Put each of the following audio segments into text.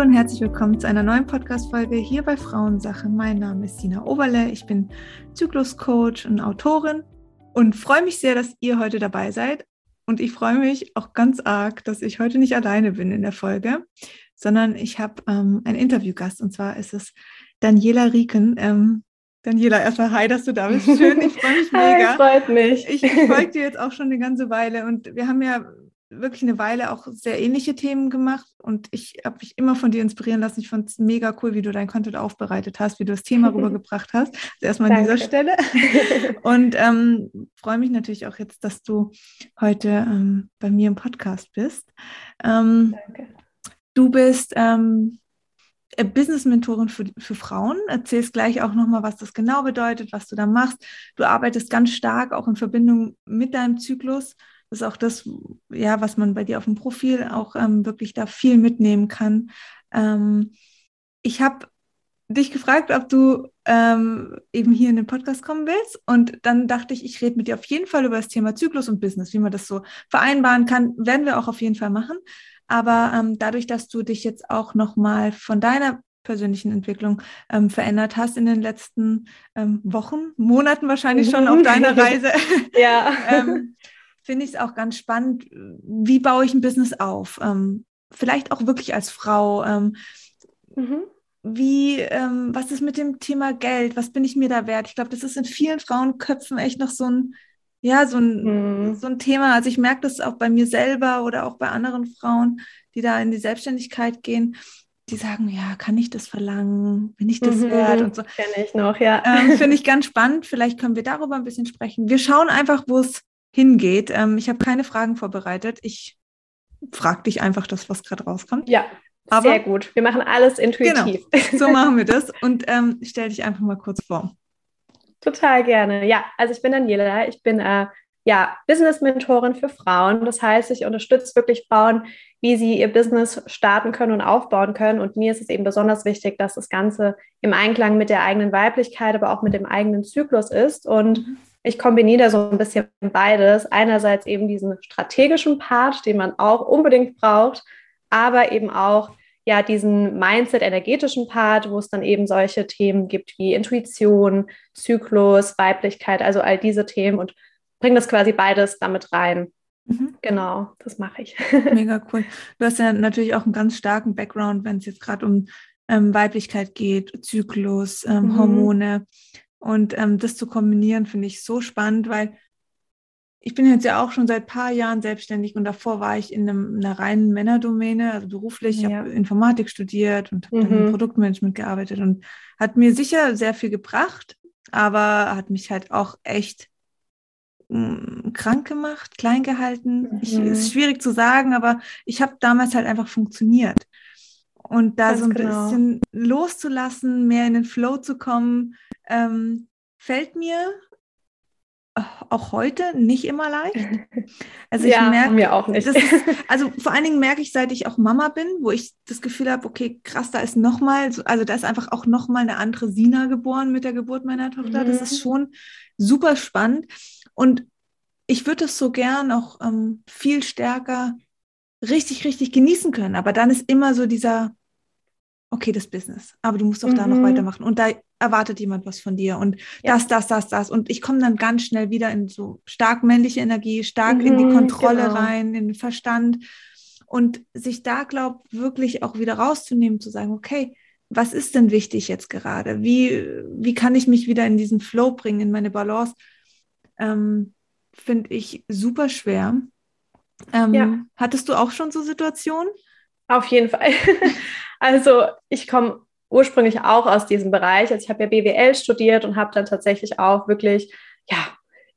Hallo und herzlich willkommen zu einer neuen Podcast-Folge hier bei Frauensache. Mein Name ist Sina Oberle, ich bin Zykluscoach und Autorin und freue mich sehr, dass ihr heute dabei seid. Und ich freue mich auch ganz arg, dass ich heute nicht alleine bin in der Folge, sondern ich habe ähm, einen Interviewgast und zwar ist es Daniela Rieken. Ähm, Daniela, erstmal hi, dass du da bist. Schön, ich freue mich mega. Hi, freut mich. Ich, ich folge dir jetzt auch schon eine ganze Weile und wir haben ja wirklich eine Weile auch sehr ähnliche Themen gemacht und ich habe mich immer von dir inspirieren lassen. Ich fand es mega cool, wie du dein Content aufbereitet hast, wie du das Thema rübergebracht hast. Also erstmal an dieser Stelle. Und ähm, freue mich natürlich auch jetzt, dass du heute ähm, bei mir im Podcast bist. Ähm, Danke. Du bist ähm, Business-Mentorin für, für Frauen. Erzählst gleich auch nochmal, was das genau bedeutet, was du da machst. Du arbeitest ganz stark auch in Verbindung mit deinem Zyklus ist auch das, ja, was man bei dir auf dem Profil auch ähm, wirklich da viel mitnehmen kann. Ähm, ich habe dich gefragt, ob du ähm, eben hier in den Podcast kommen willst. Und dann dachte ich, ich rede mit dir auf jeden Fall über das Thema Zyklus und Business, wie man das so vereinbaren kann, werden wir auch auf jeden Fall machen. Aber ähm, dadurch, dass du dich jetzt auch nochmal von deiner persönlichen Entwicklung ähm, verändert hast in den letzten ähm, Wochen, Monaten wahrscheinlich schon auf deiner Reise. ja. finde ich es auch ganz spannend, wie baue ich ein Business auf? Ähm, vielleicht auch wirklich als Frau. Ähm, mhm. Wie, ähm, was ist mit dem Thema Geld? Was bin ich mir da wert? Ich glaube, das ist in vielen Frauenköpfen echt noch so ein, ja, so ein, mhm. so ein Thema. Also ich merke das auch bei mir selber oder auch bei anderen Frauen, die da in die Selbstständigkeit gehen die sagen, ja, kann ich das verlangen? Bin ich das mhm, wert? Und so. Kenne ich noch, ja. Ähm, Finde ich ganz spannend. Vielleicht können wir darüber ein bisschen sprechen. Wir schauen einfach, wo es hingeht. Ähm, ich habe keine Fragen vorbereitet. Ich frage dich einfach das, was gerade rauskommt. Ja, Aber, sehr gut. Wir machen alles intuitiv. Genau, so machen wir das. Und ähm, stell dich einfach mal kurz vor. Total gerne. Ja, also ich bin Daniela. Ich bin äh, ja, Business-Mentorin für Frauen. Das heißt, ich unterstütze wirklich Frauen, wie sie ihr Business starten können und aufbauen können. Und mir ist es eben besonders wichtig, dass das Ganze im Einklang mit der eigenen Weiblichkeit, aber auch mit dem eigenen Zyklus ist. Und mhm ich kombiniere so ein bisschen beides. Einerseits eben diesen strategischen Part, den man auch unbedingt braucht, aber eben auch ja diesen Mindset-energetischen Part, wo es dann eben solche Themen gibt wie Intuition, Zyklus, Weiblichkeit, also all diese Themen und bringe das quasi beides damit rein. Mhm. Genau, das mache ich. Mega cool. Du hast ja natürlich auch einen ganz starken Background, wenn es jetzt gerade um ähm, Weiblichkeit geht, Zyklus, ähm, mhm. Hormone. Und ähm, das zu kombinieren, finde ich so spannend, weil ich bin jetzt ja auch schon seit paar Jahren selbstständig und davor war ich in einem, einer reinen Männerdomäne, also beruflich. Ja. Ich habe Informatik studiert und habe mhm. dann im Produktmanagement gearbeitet und hat mir sicher sehr viel gebracht, aber hat mich halt auch echt mh, mm, krank gemacht, klein gehalten. Mhm. Ich, ist schwierig zu sagen, aber ich habe damals halt einfach funktioniert. Und da Ganz so ein genau. bisschen loszulassen, mehr in den Flow zu kommen, ähm, fällt mir auch heute nicht immer leicht. Also ich ja, merke mir auch nicht. Ist, also vor allen Dingen merke ich, seit ich auch Mama bin, wo ich das Gefühl habe, okay, krass, da ist noch mal, also da ist einfach auch noch mal eine andere Sina geboren mit der Geburt meiner Tochter. Mhm. Das ist mhm. schon super spannend und ich würde es so gern auch ähm, viel stärker richtig, richtig genießen können. Aber dann ist immer so dieser okay, das Business, aber du musst doch mhm. da noch mhm. weitermachen und da erwartet jemand was von dir und ja. das, das, das, das und ich komme dann ganz schnell wieder in so stark männliche Energie, stark mhm, in die mhm, Kontrolle genau. rein, in den Verstand und sich da glaubt wirklich auch wieder rauszunehmen, zu sagen, okay, was ist denn wichtig jetzt gerade? Wie, wie kann ich mich wieder in diesen Flow bringen, in meine Balance? Ähm, Finde ich super schwer. Ähm, ja. Hattest du auch schon so Situationen? Auf jeden Fall. Also ich komme ursprünglich auch aus diesem Bereich. Also ich habe ja BWL studiert und habe dann tatsächlich auch wirklich, ja,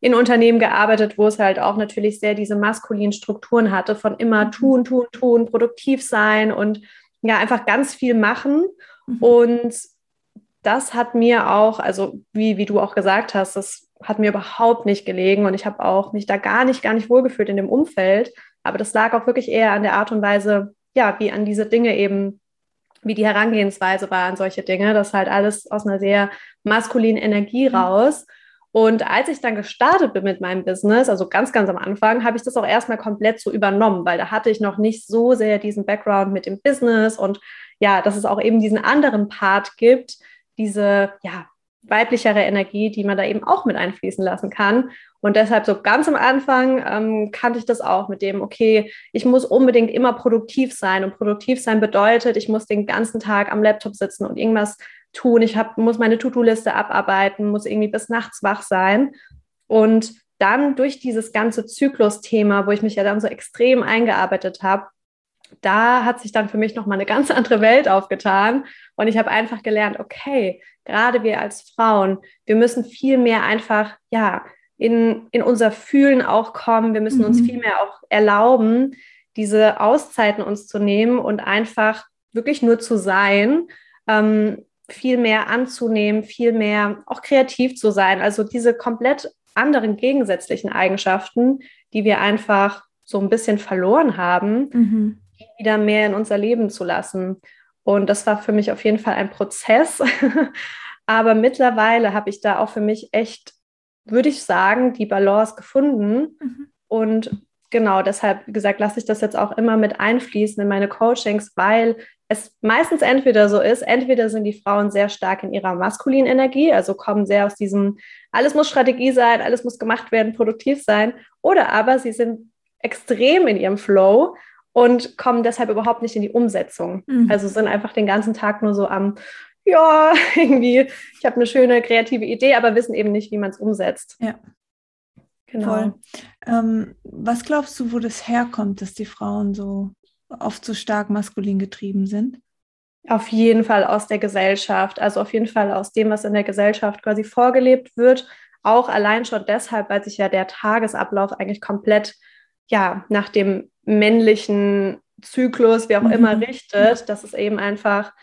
in Unternehmen gearbeitet, wo es halt auch natürlich sehr diese maskulinen Strukturen hatte, von immer mhm. tun, tun, tun, produktiv sein und ja, einfach ganz viel machen. Mhm. Und das hat mir auch, also wie, wie du auch gesagt hast, das hat mir überhaupt nicht gelegen und ich habe auch mich da gar nicht, gar nicht wohlgefühlt in dem Umfeld. Aber das lag auch wirklich eher an der Art und Weise, ja, wie an diese Dinge eben wie die Herangehensweise war an solche Dinge. Das halt alles aus einer sehr maskulinen Energie mhm. raus. Und als ich dann gestartet bin mit meinem Business, also ganz, ganz am Anfang, habe ich das auch erstmal komplett so übernommen, weil da hatte ich noch nicht so sehr diesen Background mit dem Business und ja, dass es auch eben diesen anderen Part gibt, diese ja, weiblichere Energie, die man da eben auch mit einfließen lassen kann. Und deshalb so ganz am Anfang ähm, kannte ich das auch mit dem, okay, ich muss unbedingt immer produktiv sein. Und produktiv sein bedeutet, ich muss den ganzen Tag am Laptop sitzen und irgendwas tun. Ich hab, muss meine To-Do-Liste abarbeiten, muss irgendwie bis nachts wach sein. Und dann durch dieses ganze Zyklus-Thema, wo ich mich ja dann so extrem eingearbeitet habe, da hat sich dann für mich nochmal eine ganz andere Welt aufgetan. Und ich habe einfach gelernt, okay, gerade wir als Frauen, wir müssen viel mehr einfach, ja, in, in unser Fühlen auch kommen. Wir müssen mhm. uns viel mehr auch erlauben, diese Auszeiten uns zu nehmen und einfach wirklich nur zu sein, ähm, viel mehr anzunehmen, viel mehr auch kreativ zu sein. Also diese komplett anderen gegensätzlichen Eigenschaften, die wir einfach so ein bisschen verloren haben, mhm wieder mehr in unser Leben zu lassen. Und das war für mich auf jeden Fall ein Prozess. Aber mittlerweile habe ich da auch für mich echt, würde ich sagen, die Balance gefunden. Mhm. Und genau deshalb, wie gesagt, lasse ich das jetzt auch immer mit einfließen in meine Coachings, weil es meistens entweder so ist, entweder sind die Frauen sehr stark in ihrer maskulinen Energie, also kommen sehr aus diesem, alles muss Strategie sein, alles muss gemacht werden, produktiv sein, oder aber sie sind extrem in ihrem Flow und kommen deshalb überhaupt nicht in die Umsetzung. Mhm. Also sind einfach den ganzen Tag nur so am, ja, irgendwie, ich habe eine schöne kreative Idee, aber wissen eben nicht, wie man es umsetzt. Ja. Genau. Ähm, was glaubst du, wo das herkommt, dass die Frauen so oft so stark maskulin getrieben sind? Auf jeden Fall aus der Gesellschaft, also auf jeden Fall aus dem, was in der Gesellschaft quasi vorgelebt wird. Auch allein schon deshalb, weil sich ja der Tagesablauf eigentlich komplett ja nach dem männlichen Zyklus, wie auch mhm. immer, richtet. Das ist eben einfach,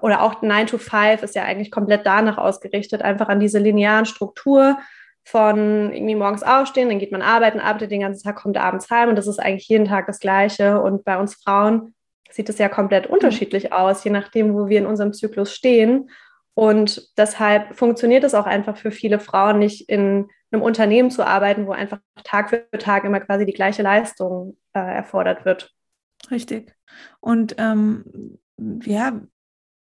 oder auch 9 to 5 ist ja eigentlich komplett danach ausgerichtet, einfach an diese linearen Struktur von irgendwie morgens aufstehen, dann geht man arbeiten, arbeitet den ganzen Tag, kommt abends heim und das ist eigentlich jeden Tag das Gleiche. Und bei uns Frauen sieht es ja komplett mhm. unterschiedlich aus, je nachdem, wo wir in unserem Zyklus stehen. Und deshalb funktioniert es auch einfach für viele Frauen nicht in einem Unternehmen zu arbeiten, wo einfach Tag für Tag immer quasi die gleiche Leistung äh, erfordert wird. Richtig. Und ähm, ja,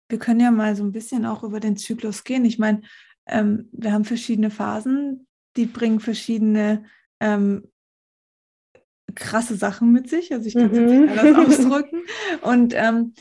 wir können ja mal so ein bisschen auch über den Zyklus gehen. Ich meine, ähm, wir haben verschiedene Phasen, die bringen verschiedene ähm, krasse Sachen mit sich. Also ich kann es mhm. nicht anders ausdrücken. Und ähm,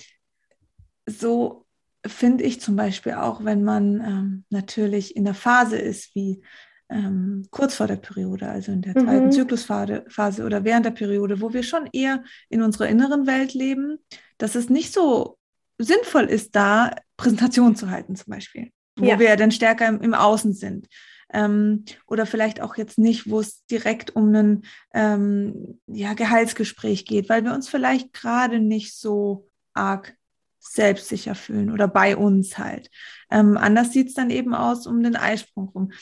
so finde ich zum Beispiel auch, wenn man ähm, natürlich in der Phase ist, wie ähm, kurz vor der Periode, also in der zweiten mhm. Zyklusphase oder während der Periode, wo wir schon eher in unserer inneren Welt leben, dass es nicht so sinnvoll ist, da Präsentationen zu halten zum Beispiel, wo ja. wir dann stärker im, im Außen sind. Ähm, oder vielleicht auch jetzt nicht, wo es direkt um ein ähm, ja, Gehaltsgespräch geht, weil wir uns vielleicht gerade nicht so arg selbstsicher fühlen oder bei uns halt. Ähm, anders sieht es dann eben aus um den Eisprung rum.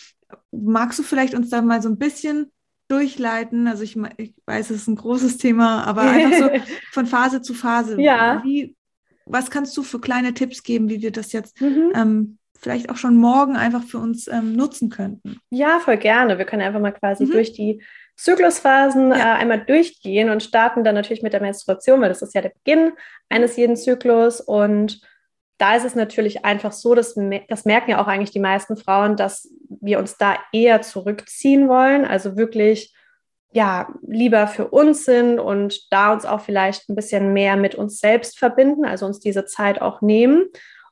Magst du vielleicht uns da mal so ein bisschen durchleiten? Also ich, ich weiß, es ist ein großes Thema, aber einfach so von Phase zu Phase. Ja. Wie, was kannst du für kleine Tipps geben, wie wir das jetzt mhm. ähm, vielleicht auch schon morgen einfach für uns ähm, nutzen könnten? Ja, voll gerne. Wir können einfach mal quasi mhm. durch die Zyklusphasen ja. äh, einmal durchgehen und starten dann natürlich mit der Menstruation, weil das ist ja der Beginn eines jeden Zyklus und da ist es natürlich einfach so, dass das merken ja auch eigentlich die meisten Frauen, dass wir uns da eher zurückziehen wollen, also wirklich ja lieber für uns sind und da uns auch vielleicht ein bisschen mehr mit uns selbst verbinden, also uns diese Zeit auch nehmen.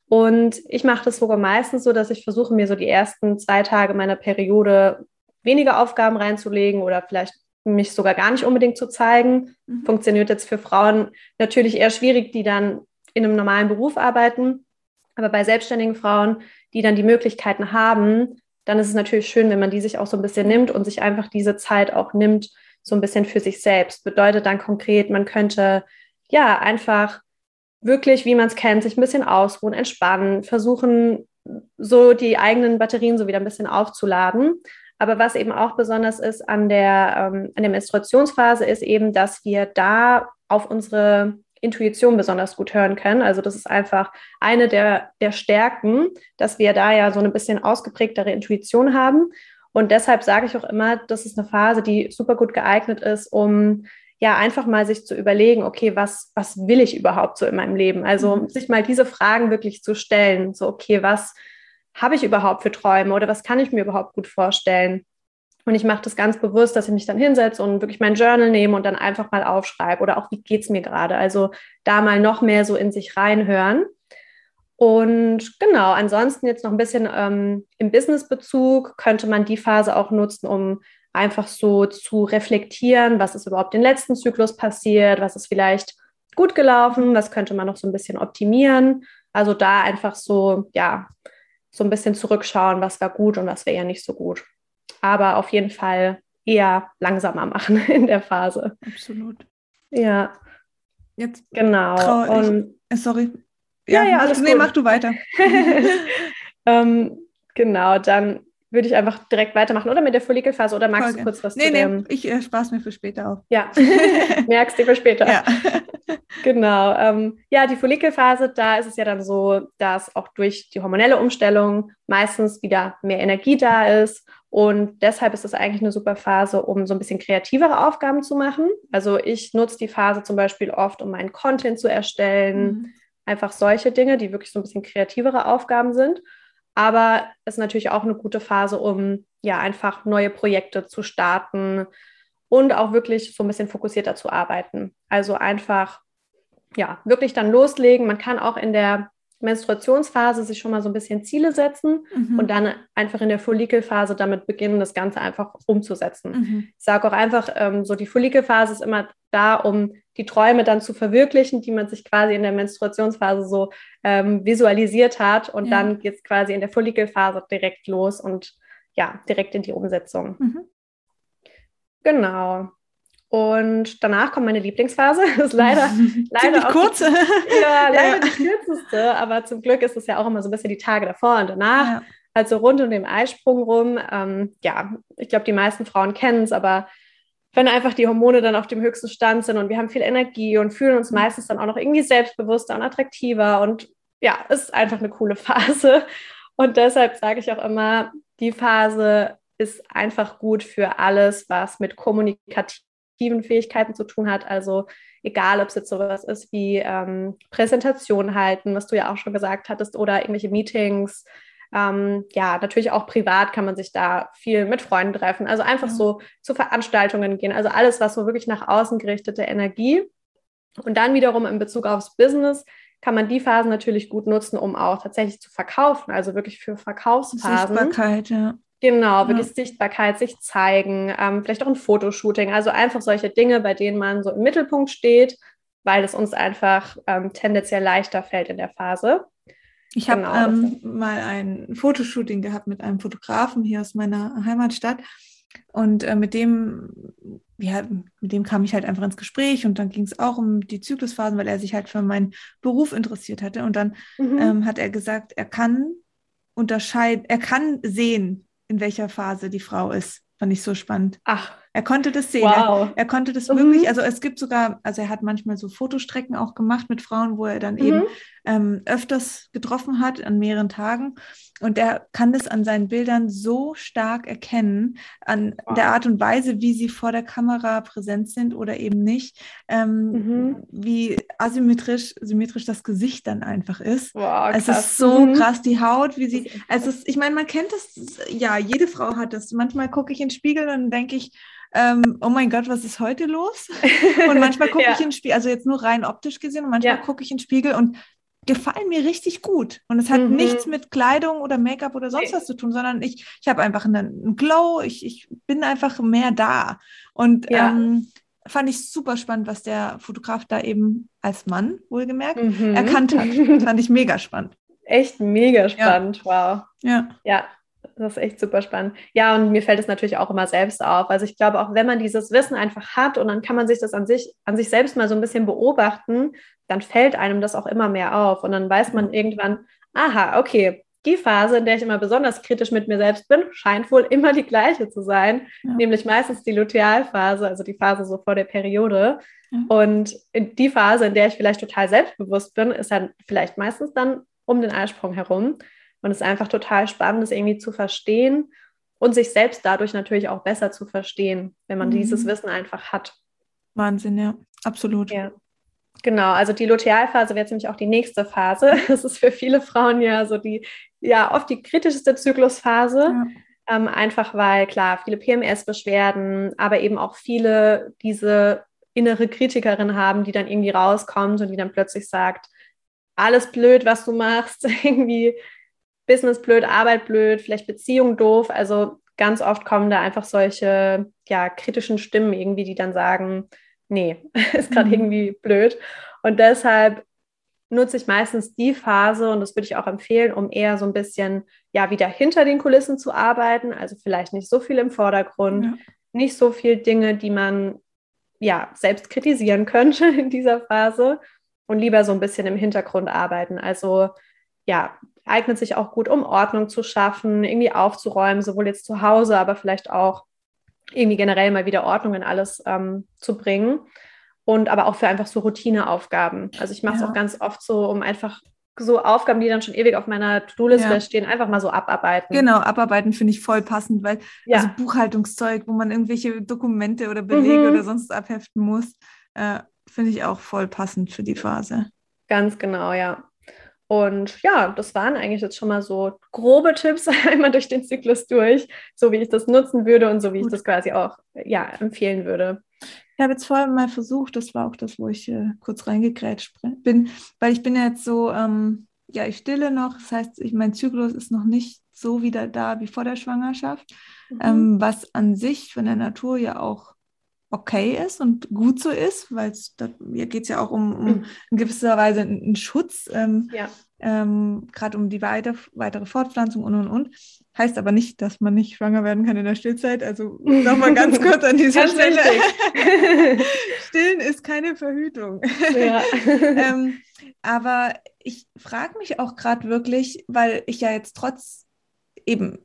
Und ich mache das sogar meistens so, dass ich versuche, mir so die ersten zwei Tage meiner Periode weniger Aufgaben reinzulegen oder vielleicht mich sogar gar nicht unbedingt zu zeigen. Mhm. Funktioniert jetzt für Frauen natürlich eher schwierig, die dann in einem normalen Beruf arbeiten. Aber bei selbstständigen Frauen, die dann die Möglichkeiten haben, dann ist es natürlich schön, wenn man die sich auch so ein bisschen nimmt und sich einfach diese Zeit auch nimmt, so ein bisschen für sich selbst. Bedeutet dann konkret, man könnte ja einfach wirklich, wie man es kennt, sich ein bisschen ausruhen, entspannen, versuchen, so die eigenen Batterien so wieder ein bisschen aufzuladen. Aber was eben auch besonders ist an der, ähm, an der Menstruationsphase, ist eben, dass wir da auf unsere Intuition besonders gut hören können. Also das ist einfach eine der, der Stärken, dass wir da ja so eine bisschen ausgeprägtere Intuition haben. Und deshalb sage ich auch immer, das ist eine Phase, die super gut geeignet ist, um ja einfach mal sich zu überlegen, okay, was, was will ich überhaupt so in meinem Leben? Also mhm. sich mal diese Fragen wirklich zu stellen, so, okay, was habe ich überhaupt für Träume oder was kann ich mir überhaupt gut vorstellen? Und ich mache das ganz bewusst, dass ich mich dann hinsetze und wirklich mein Journal nehme und dann einfach mal aufschreibe oder auch, wie geht es mir gerade? Also da mal noch mehr so in sich reinhören. Und genau, ansonsten jetzt noch ein bisschen ähm, im Business-Bezug könnte man die Phase auch nutzen, um einfach so zu reflektieren, was ist überhaupt den letzten Zyklus passiert, was ist vielleicht gut gelaufen, was könnte man noch so ein bisschen optimieren. Also da einfach so, ja, so ein bisschen zurückschauen, was war gut und was wäre ja nicht so gut aber auf jeden Fall eher langsamer machen in der Phase. Absolut. Ja. Jetzt genau. Und, ich, äh, sorry. Ja, ja, ja alles nee, gut. mach du weiter. ähm, genau, dann würde ich einfach direkt weitermachen oder mit der Follikelphase oder magst Folge. du kurz was nee, zu nee, dem? ich äh, spaß mir für später auf. Ja, merkst du für später. Ja. genau. Ähm, ja, die Follikelphase, da ist es ja dann so, dass auch durch die hormonelle Umstellung meistens wieder mehr Energie da ist und deshalb ist es eigentlich eine super Phase, um so ein bisschen kreativere Aufgaben zu machen. Also ich nutze die Phase zum Beispiel oft, um meinen Content zu erstellen. Mhm. Einfach solche Dinge, die wirklich so ein bisschen kreativere Aufgaben sind. Aber es ist natürlich auch eine gute Phase, um ja einfach neue Projekte zu starten und auch wirklich so ein bisschen fokussierter zu arbeiten. Also einfach ja, wirklich dann loslegen. Man kann auch in der Menstruationsphase sich schon mal so ein bisschen Ziele setzen mhm. und dann einfach in der Follikelphase damit beginnen, das Ganze einfach umzusetzen. Mhm. Ich sage auch einfach, ähm, so die Follikelphase ist immer da, um die Träume dann zu verwirklichen, die man sich quasi in der Menstruationsphase so ähm, visualisiert hat. Und ja. dann geht es quasi in der Follikelphase direkt los und ja, direkt in die Umsetzung. Mhm. Genau. Und danach kommt meine Lieblingsphase. Das ist leider, leider auch kurz. Die, ja, leider ja. die kürzeste, aber zum Glück ist es ja auch immer so ein bisschen die Tage davor und danach. Ja. Also rund um den Eisprung rum. Ähm, ja, ich glaube, die meisten Frauen kennen es, aber wenn einfach die Hormone dann auf dem höchsten Stand sind und wir haben viel Energie und fühlen uns meistens dann auch noch irgendwie selbstbewusster und attraktiver und ja, es ist einfach eine coole Phase. Und deshalb sage ich auch immer, die Phase ist einfach gut für alles, was mit kommunikativ kommunikativen Fähigkeiten zu tun hat. Also egal, ob es jetzt sowas ist wie ähm, Präsentation halten, was du ja auch schon gesagt hattest, oder irgendwelche Meetings. Ähm, ja, natürlich auch privat kann man sich da viel mit Freunden treffen. Also einfach ja. so zu Veranstaltungen gehen. Also alles, was so wirklich nach außen gerichtete Energie. Und dann wiederum in Bezug aufs Business kann man die Phasen natürlich gut nutzen, um auch tatsächlich zu verkaufen, also wirklich für Verkaufsphasen. Sichtbarkeit, ja. Genau, wirklich ja. Sichtbarkeit, sich zeigen, ähm, vielleicht auch ein Fotoshooting, also einfach solche Dinge, bei denen man so im Mittelpunkt steht, weil es uns einfach ähm, tendenziell leichter fällt in der Phase. Ich habe genau, ähm, mal ein Fotoshooting gehabt mit einem Fotografen hier aus meiner Heimatstadt und äh, mit dem, ja, mit dem kam ich halt einfach ins Gespräch und dann ging es auch um die Zyklusphasen, weil er sich halt für meinen Beruf interessiert hatte und dann mhm. Ähm, hat er gesagt, er kann unterscheiden, er kann sehen, in welcher Phase die Frau ist. Fand ich so spannend. Ach. Er konnte das sehen. Wow. Er, er konnte das mhm. wirklich, also es gibt sogar, also er hat manchmal so Fotostrecken auch gemacht mit Frauen, wo er dann mhm. eben ähm, öfters getroffen hat an mehreren Tagen. Und er kann das an seinen Bildern so stark erkennen, an wow. der Art und Weise, wie sie vor der Kamera präsent sind oder eben nicht, ähm, mhm. wie asymmetrisch symmetrisch das Gesicht dann einfach ist. Wow, es ist so mhm. krass, die Haut, wie sie, also es, ich meine, man kennt das, ja, jede Frau hat das. Manchmal gucke ich in den Spiegel und denke ich, ähm, oh mein Gott, was ist heute los? Und manchmal gucke ja. ich in den Spiegel, also jetzt nur rein optisch gesehen, und manchmal ja. gucke ich in den Spiegel und gefallen mir richtig gut. Und es hat mhm. nichts mit Kleidung oder Make-up oder sonst was zu tun, sondern ich, ich habe einfach einen, Glow, ich, ich bin einfach mehr da. Und ja. ähm, fand ich super spannend, was der Fotograf da eben als Mann, wohlgemerkt, mhm. erkannt hat. fand ich mega spannend. Echt mega spannend, ja. wow. Ja. Ja, das ist echt super spannend. Ja, und mir fällt es natürlich auch immer selbst auf. Also ich glaube, auch wenn man dieses Wissen einfach hat und dann kann man sich das an sich, an sich selbst mal so ein bisschen beobachten, dann fällt einem das auch immer mehr auf. Und dann weiß man irgendwann, aha, okay, die Phase, in der ich immer besonders kritisch mit mir selbst bin, scheint wohl immer die gleiche zu sein, ja. nämlich meistens die Lutealphase, also die Phase so vor der Periode. Ja. Und die Phase, in der ich vielleicht total selbstbewusst bin, ist dann vielleicht meistens dann um den Eisprung herum. Und es ist einfach total spannend, das irgendwie zu verstehen und sich selbst dadurch natürlich auch besser zu verstehen, wenn man mhm. dieses Wissen einfach hat. Wahnsinn, ja, absolut. Ja. Genau, also die Lutealphase wäre jetzt nämlich auch die nächste Phase. Das ist für viele Frauen ja so die, ja, oft die kritischste Zyklusphase. Ja. Ähm, einfach weil, klar, viele PMS-Beschwerden, aber eben auch viele diese innere Kritikerin haben, die dann irgendwie rauskommt und die dann plötzlich sagt, alles blöd, was du machst, irgendwie Business blöd, Arbeit blöd, vielleicht Beziehung doof. Also ganz oft kommen da einfach solche ja, kritischen Stimmen irgendwie, die dann sagen, nee, ist gerade mhm. irgendwie blöd. Und deshalb nutze ich meistens die Phase und das würde ich auch empfehlen, um eher so ein bisschen ja wieder hinter den Kulissen zu arbeiten. Also vielleicht nicht so viel im Vordergrund, ja. nicht so viel Dinge, die man ja selbst kritisieren könnte in dieser Phase und lieber so ein bisschen im Hintergrund arbeiten. Also ja, eignet sich auch gut, um Ordnung zu schaffen, irgendwie aufzuräumen, sowohl jetzt zu Hause, aber vielleicht auch irgendwie generell mal wieder Ordnung in alles ähm, zu bringen. Und aber auch für einfach so Routineaufgaben. Also ich mache es ja. auch ganz oft so, um einfach so Aufgaben, die dann schon ewig auf meiner To-Do-Liste ja. stehen, einfach mal so abarbeiten. Genau, abarbeiten finde ich voll passend, weil ja. also Buchhaltungszeug, wo man irgendwelche Dokumente oder Belege mhm. oder sonst abheften muss, äh, finde ich auch voll passend für die Phase. Ganz genau, ja. Und ja, das waren eigentlich jetzt schon mal so grobe Tipps einmal durch den Zyklus durch, so wie ich das nutzen würde und so wie ich das quasi auch ja, empfehlen würde. Ich habe jetzt vorher mal versucht, das war auch das, wo ich äh, kurz reingegrätscht bin, weil ich bin ja jetzt so, ähm, ja, ich stille noch, das heißt, ich, mein Zyklus ist noch nicht so wieder da wie vor der Schwangerschaft, mhm. ähm, was an sich von der Natur ja auch okay ist und gut so ist, weil hier geht es ja auch um, um mhm. in gewisser Weise einen Schutz, ähm, ja. ähm, gerade um die weiter, weitere Fortpflanzung und und und. Heißt aber nicht, dass man nicht schwanger werden kann in der Stillzeit. Also nochmal ganz kurz an dieser Stelle. Stillen ist keine Verhütung. Ja. ähm, aber ich frage mich auch gerade wirklich, weil ich ja jetzt trotz eben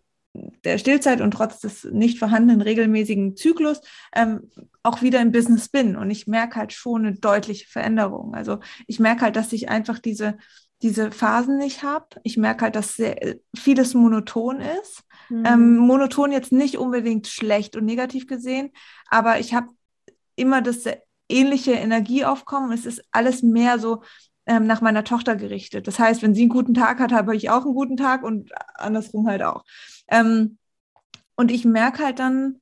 der Stillzeit und trotz des nicht vorhandenen regelmäßigen Zyklus ähm, auch wieder im Business bin. Und ich merke halt schon eine deutliche Veränderung. Also ich merke halt, dass ich einfach diese, diese Phasen nicht habe. Ich merke halt, dass sehr, vieles monoton ist. Mhm. Ähm, monoton jetzt nicht unbedingt schlecht und negativ gesehen, aber ich habe immer das ähnliche Energieaufkommen. Es ist alles mehr so ähm, nach meiner Tochter gerichtet. Das heißt, wenn sie einen guten Tag hat, habe ich auch einen guten Tag und andersrum halt auch. Ähm, und ich merke halt dann,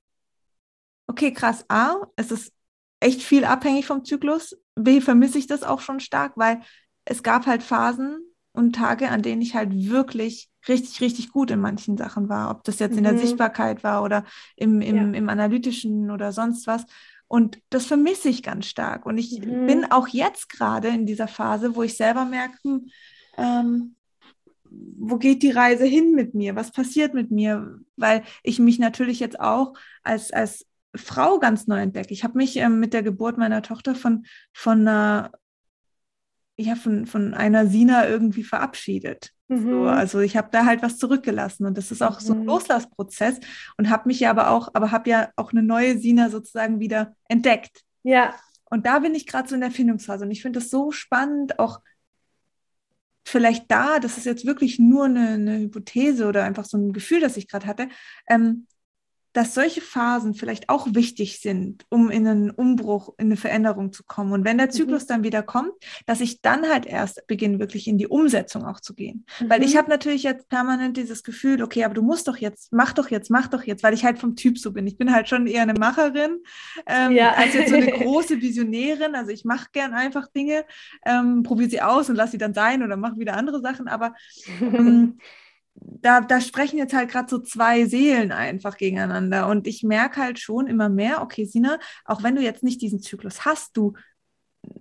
okay, krass, A, es ist echt viel abhängig vom Zyklus. B, vermisse ich das auch schon stark, weil es gab halt Phasen und Tage, an denen ich halt wirklich richtig, richtig gut in manchen Sachen war. Ob das jetzt mhm. in der mhm. Sichtbarkeit war oder im, im, ja. im Analytischen oder sonst was. Und das vermisse ich ganz stark. Und ich mhm. bin auch jetzt gerade in dieser Phase, wo ich selber merke, hm, ähm, wo geht die Reise hin mit mir? Was passiert mit mir? Weil ich mich natürlich jetzt auch als, als Frau ganz neu entdecke. Ich habe mich ähm, mit der Geburt meiner Tochter von, von einer ja, von, von einer Sina irgendwie verabschiedet. Mhm. So, also ich habe da halt was zurückgelassen und das ist auch mhm. so ein mhm. Loslassprozess und habe mich ja aber auch, aber habe ja auch eine neue Sina sozusagen wieder entdeckt. Ja. Und da bin ich gerade so in der Findungsphase und ich finde das so spannend, auch vielleicht da, das ist jetzt wirklich nur eine, eine Hypothese oder einfach so ein Gefühl, das ich gerade hatte, ähm, dass solche Phasen vielleicht auch wichtig sind, um in einen Umbruch, in eine Veränderung zu kommen. Und wenn der mhm. Zyklus mhm. dann wieder kommt, dass ich dann halt erst beginne, wirklich in die Umsetzung auch zu gehen. Mhm. Weil ich mhm. habe natürlich jetzt permanent dieses Gefühl, okay, aber du musst doch jetzt, mach doch jetzt, mach doch jetzt, weil ich halt vom Typ so bin. Ich bin halt schon eher eine Macherin, ähm, ja. als jetzt so eine große Visionärin. Also ich mache gern einfach Dinge, ähm, probiere sie aus und lasse sie dann sein oder mache wieder andere Sachen. Aber ähm, da, da sprechen jetzt halt gerade so zwei Seelen einfach gegeneinander. Und ich merke halt schon immer mehr, okay, Sina, auch wenn du jetzt nicht diesen Zyklus hast, du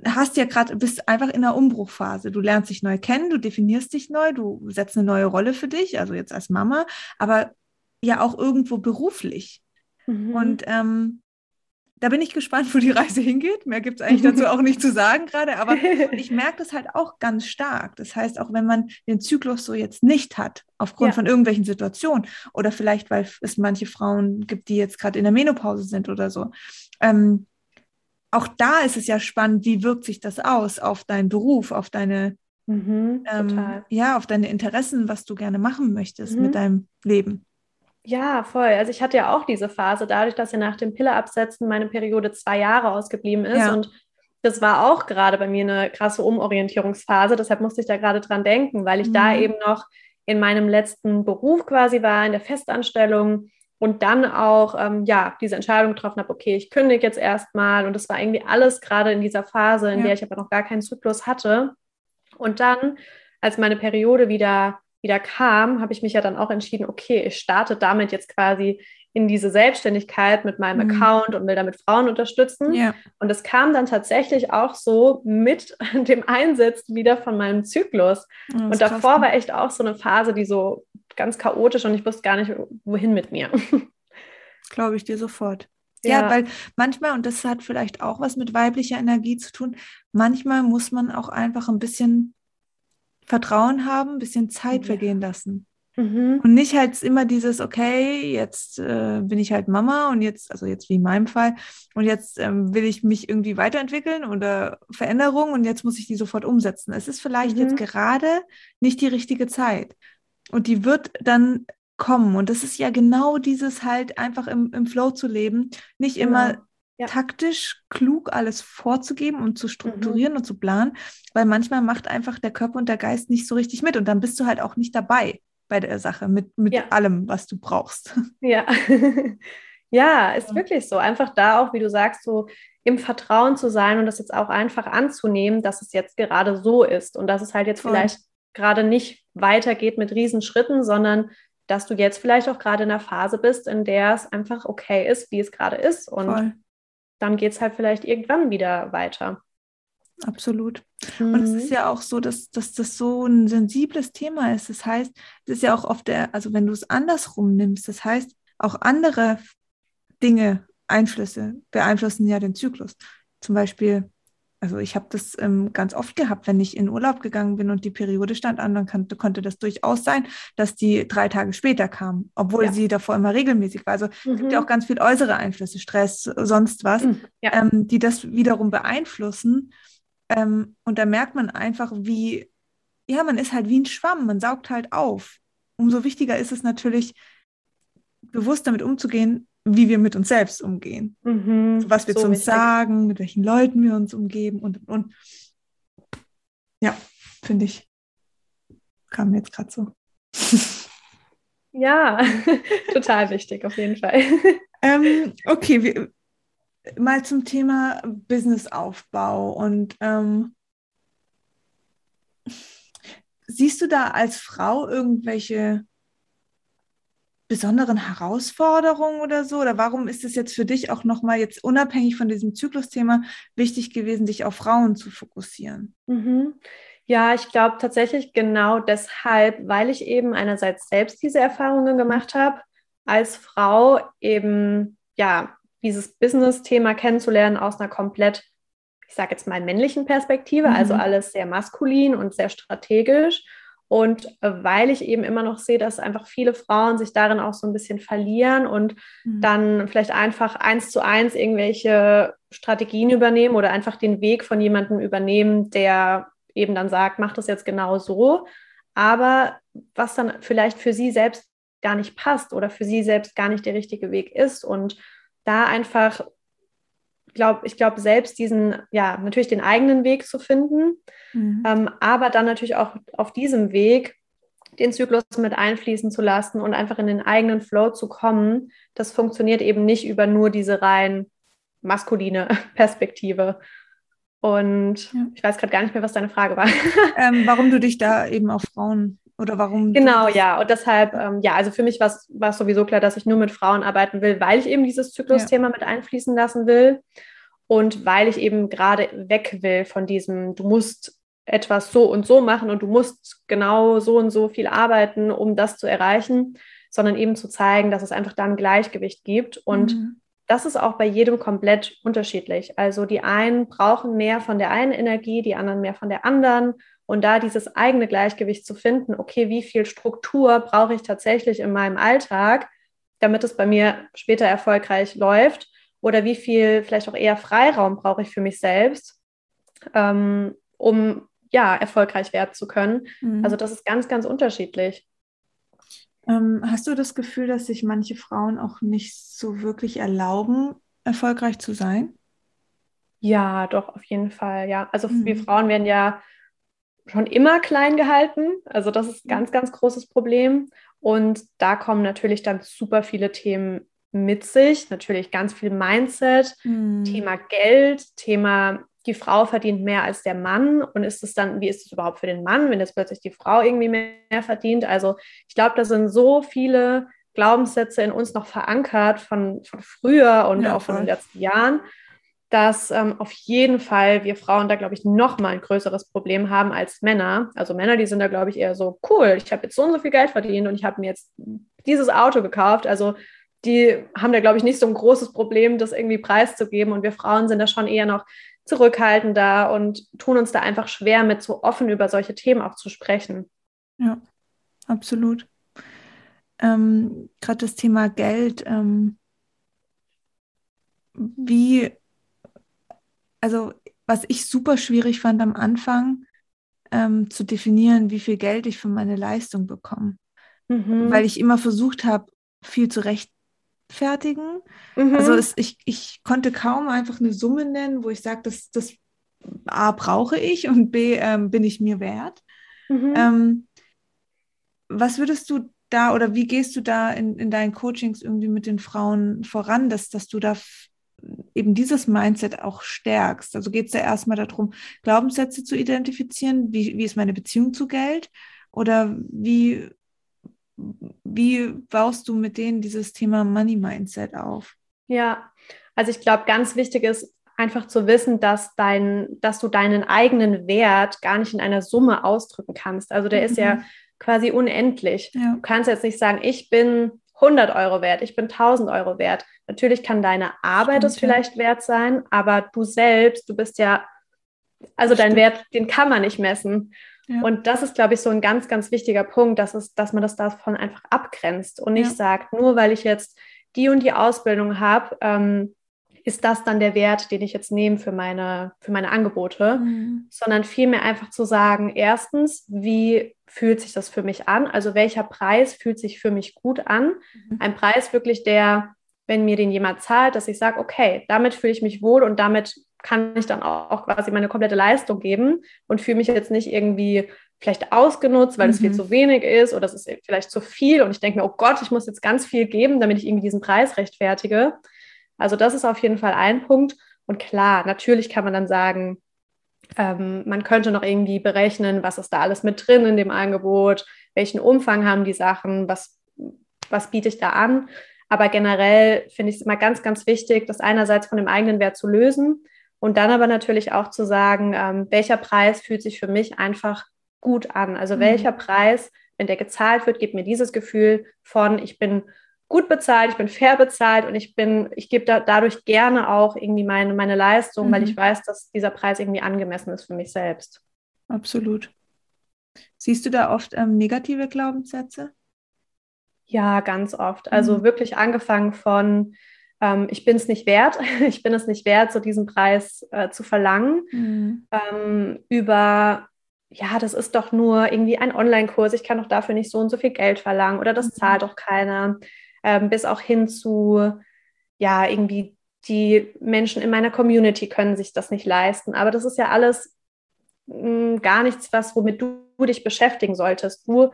hast ja gerade, bist einfach in einer Umbruchphase. Du lernst dich neu kennen, du definierst dich neu, du setzt eine neue Rolle für dich, also jetzt als Mama, aber ja auch irgendwo beruflich. Mhm. Und ähm, da bin ich gespannt, wo die Reise hingeht. Mehr gibt es eigentlich dazu auch nicht zu sagen gerade, aber ich merke das halt auch ganz stark. Das heißt, auch wenn man den Zyklus so jetzt nicht hat, aufgrund ja. von irgendwelchen Situationen oder vielleicht, weil es manche Frauen gibt, die jetzt gerade in der Menopause sind oder so. Ähm, auch da ist es ja spannend, wie wirkt sich das aus auf deinen Beruf, auf deine, mhm, ähm, ja, auf deine Interessen, was du gerne machen möchtest mhm. mit deinem Leben. Ja, voll. Also ich hatte ja auch diese Phase, dadurch, dass ja nach dem Pilleabsetzen meine Periode zwei Jahre ausgeblieben ist. Ja. Und das war auch gerade bei mir eine krasse Umorientierungsphase. Deshalb musste ich da gerade dran denken, weil ich mhm. da eben noch in meinem letzten Beruf quasi war, in der Festanstellung und dann auch ähm, ja diese Entscheidung getroffen habe, okay, ich kündige jetzt erstmal und das war irgendwie alles gerade in dieser Phase, in ja. der ich aber noch gar keinen Zyklus hatte. Und dann, als meine Periode wieder wieder kam, habe ich mich ja dann auch entschieden, okay, ich starte damit jetzt quasi in diese Selbstständigkeit mit meinem mhm. Account und will damit Frauen unterstützen. Ja. Und es kam dann tatsächlich auch so mit dem Einsetzen wieder von meinem Zyklus. Ja, und davor krass. Ne? war echt auch so eine Phase, die so ganz chaotisch und ich wusste gar nicht, wohin mit mir. Glaube ich dir sofort. Ja. ja, weil manchmal, und das hat vielleicht auch was mit weiblicher Energie zu tun, manchmal muss man auch einfach ein bisschen Vertrauen haben, ein bisschen Zeit ja. vergehen lassen. Mhm. Und nicht halt immer dieses, okay, jetzt äh, bin ich halt Mama und jetzt, also jetzt wie in meinem Fall, und jetzt ähm, will ich mich irgendwie weiterentwickeln oder Veränderung und jetzt muss ich die sofort umsetzen. Es ist vielleicht mhm. jetzt gerade nicht die richtige Zeit. Und die wird dann kommen. Und das ist ja genau dieses halt einfach im, im Flow zu leben. Nicht genau. immer ja. Taktisch klug alles vorzugeben und zu strukturieren mhm. und zu planen, weil manchmal macht einfach der Körper und der Geist nicht so richtig mit und dann bist du halt auch nicht dabei bei der Sache mit, mit ja. allem, was du brauchst. Ja. ja, ist ja. wirklich so. Einfach da auch, wie du sagst, so im Vertrauen zu sein und das jetzt auch einfach anzunehmen, dass es jetzt gerade so ist und dass es halt jetzt Voll. vielleicht gerade nicht weitergeht mit Riesenschritten, sondern dass du jetzt vielleicht auch gerade in einer Phase bist, in der es einfach okay ist, wie es gerade ist. Und Voll dann geht es halt vielleicht irgendwann wieder weiter. Absolut. Mhm. Und es ist mhm. ja auch so, dass, dass das so ein sensibles Thema ist. Das heißt, es ist ja auch oft der, also wenn du es andersrum nimmst, das heißt, auch andere Dinge, Einflüsse beeinflussen ja den Zyklus. Zum Beispiel also ich habe das ähm, ganz oft gehabt, wenn ich in Urlaub gegangen bin und die Periode stand an, dann kann, konnte das durchaus sein, dass die drei Tage später kam, obwohl ja. sie davor immer regelmäßig war. Also mhm. es gibt ja mhm. auch ganz viel äußere Einflüsse, Stress, sonst was, mhm. ja. ähm, die das wiederum beeinflussen. Ähm, und da merkt man einfach, wie, ja, man ist halt wie ein Schwamm, man saugt halt auf. Umso wichtiger ist es natürlich, bewusst damit umzugehen, wie wir mit uns selbst umgehen. Mhm, was wir so zu uns wichtig. sagen, mit welchen Leuten wir uns umgeben und, und, und. Ja, finde ich, kam jetzt gerade so. Ja, total wichtig, auf jeden Fall. Ähm, okay, wir, mal zum Thema Businessaufbau und ähm, siehst du da als Frau irgendwelche besonderen Herausforderungen oder so? Oder warum ist es jetzt für dich auch nochmal jetzt unabhängig von diesem Zyklusthema wichtig gewesen, dich auf Frauen zu fokussieren? Mhm. Ja, ich glaube tatsächlich genau deshalb, weil ich eben einerseits selbst diese Erfahrungen gemacht habe, als Frau eben ja dieses Business-Thema kennenzulernen aus einer komplett, ich sage jetzt mal männlichen Perspektive, also mhm. also alles sehr maskulin und sehr strategisch und äh, weil ich eben immer noch sehe, dass einfach viele Frauen sich darin auch so ein bisschen verlieren und mhm. dann vielleicht einfach eins zu eins irgendwelche Strategien übernehmen oder einfach den Weg von jemandem übernehmen, der eben dann sagt, mach das jetzt genau so. Aber was dann vielleicht für sie selbst gar nicht passt oder für sie selbst gar nicht der richtige Weg ist. Und da einfach glaube, ich glaube, selbst diesen, ja, natürlich den eigenen Weg zu finden, mhm. ähm, aber dann natürlich auch auf diesem Weg den Zyklus mit einfließen zu lassen und einfach in den eigenen Flow zu kommen, das funktioniert eben nicht über nur diese rein maskuline Perspektive. Und ja. ich weiß gerade gar nicht mehr, was deine Frage war. Ähm, warum du dich da eben auf Frauen oder warum? Genau, ja. Und deshalb, ähm, ja, also für mich war es sowieso klar, dass ich nur mit Frauen arbeiten will, weil ich eben dieses Zyklusthema ja. mit einfließen lassen will. Und weil ich eben gerade weg will von diesem, du musst etwas so und so machen und du musst genau so und so viel arbeiten, um das zu erreichen, sondern eben zu zeigen, dass es einfach da ein Gleichgewicht gibt. Und mhm. das ist auch bei jedem komplett unterschiedlich. Also die einen brauchen mehr von der einen Energie, die anderen mehr von der anderen. Und da dieses eigene Gleichgewicht zu finden, okay, wie viel Struktur brauche ich tatsächlich in meinem Alltag, damit es bei mir später erfolgreich läuft oder wie viel vielleicht auch eher Freiraum brauche ich für mich selbst, ähm, um ja erfolgreich werden zu können. Mhm. Also das ist ganz, ganz unterschiedlich. Ähm, hast du das Gefühl, dass sich manche Frauen auch nicht so wirklich erlauben, erfolgreich zu sein? Ja, doch, auf jeden Fall, ja. Also mhm. wir Frauen werden ja schon immer klein gehalten. Also das ist ein ganz, ganz großes Problem. Und da kommen natürlich dann super viele Themen mit sich. Natürlich ganz viel Mindset, mhm. Thema Geld, Thema die Frau verdient mehr als der Mann und ist es dann, wie ist es überhaupt für den Mann, wenn jetzt plötzlich die Frau irgendwie mehr verdient? Also ich glaube, da sind so viele Glaubenssätze in uns noch verankert von, von früher und ja, auch von den letzten Jahren, dass ähm, auf jeden Fall wir Frauen da, glaube ich, noch mal ein größeres Problem haben als Männer. Also Männer, die sind da, glaube ich, eher so, cool, ich habe jetzt so und so viel Geld verdient und ich habe mir jetzt dieses Auto gekauft. Also die haben da, glaube ich, nicht so ein großes Problem, das irgendwie preiszugeben. Und wir Frauen sind da schon eher noch zurückhaltender und tun uns da einfach schwer, mit so offen über solche Themen auch zu sprechen. Ja, absolut. Ähm, Gerade das Thema Geld. Ähm, wie also was ich super schwierig fand am Anfang, ähm, zu definieren, wie viel Geld ich für meine Leistung bekomme. Mhm. Weil ich immer versucht habe, viel zu rechtfertigen. Mhm. Also es, ich, ich konnte kaum einfach eine Summe nennen, wo ich sage, das, das A brauche ich und B ähm, bin ich mir wert. Mhm. Ähm, was würdest du da oder wie gehst du da in, in deinen Coachings irgendwie mit den Frauen voran, dass, dass du da eben dieses Mindset auch stärkst. Also geht es ja erstmal darum, Glaubenssätze zu identifizieren, wie, wie ist meine Beziehung zu Geld oder wie, wie baust du mit denen dieses Thema Money Mindset auf? Ja, also ich glaube, ganz wichtig ist einfach zu wissen, dass dein, dass du deinen eigenen Wert gar nicht in einer Summe ausdrücken kannst. Also der mhm. ist ja mhm. quasi unendlich. Ja. Du kannst jetzt nicht sagen, ich bin 100 Euro wert, ich bin 1000 Euro wert. Natürlich kann deine Arbeit es vielleicht wert sein, aber du selbst, du bist ja, also dein Wert, den kann man nicht messen. Ja. Und das ist, glaube ich, so ein ganz, ganz wichtiger Punkt, dass, es, dass man das davon einfach abgrenzt und nicht ja. sagt, nur weil ich jetzt die und die Ausbildung habe, ähm, ist das dann der Wert, den ich jetzt nehme für meine, für meine Angebote, mhm. sondern vielmehr einfach zu sagen, erstens, wie fühlt sich das für mich an? Also welcher Preis fühlt sich für mich gut an? Mhm. Ein Preis wirklich, der, wenn mir den jemand zahlt, dass ich sage, okay, damit fühle ich mich wohl und damit kann ich dann auch quasi meine komplette Leistung geben und fühle mich jetzt nicht irgendwie vielleicht ausgenutzt, weil es mhm. viel zu wenig ist oder es ist vielleicht zu viel und ich denke mir, oh Gott, ich muss jetzt ganz viel geben, damit ich irgendwie diesen Preis rechtfertige, also das ist auf jeden Fall ein Punkt. Und klar, natürlich kann man dann sagen, ähm, man könnte noch irgendwie berechnen, was ist da alles mit drin in dem Angebot, welchen Umfang haben die Sachen, was, was biete ich da an. Aber generell finde ich es immer ganz, ganz wichtig, das einerseits von dem eigenen Wert zu lösen und dann aber natürlich auch zu sagen, ähm, welcher Preis fühlt sich für mich einfach gut an. Also mhm. welcher Preis, wenn der gezahlt wird, gibt mir dieses Gefühl von, ich bin gut bezahlt, ich bin fair bezahlt und ich bin, ich gebe da, dadurch gerne auch irgendwie meine, meine Leistung, mhm. weil ich weiß, dass dieser Preis irgendwie angemessen ist für mich selbst. Absolut. Siehst du da oft ähm, negative Glaubenssätze? Ja, ganz oft. Also mhm. wirklich angefangen von, ähm, ich bin es nicht wert, ich bin es nicht wert, so diesen Preis äh, zu verlangen, mhm. ähm, über ja, das ist doch nur irgendwie ein Online-Kurs, ich kann doch dafür nicht so und so viel Geld verlangen oder das mhm. zahlt doch keiner ähm, bis auch hin zu, ja, irgendwie die Menschen in meiner Community können sich das nicht leisten. Aber das ist ja alles mh, hm, gar nichts, was, womit du, du dich beschäftigen solltest. Du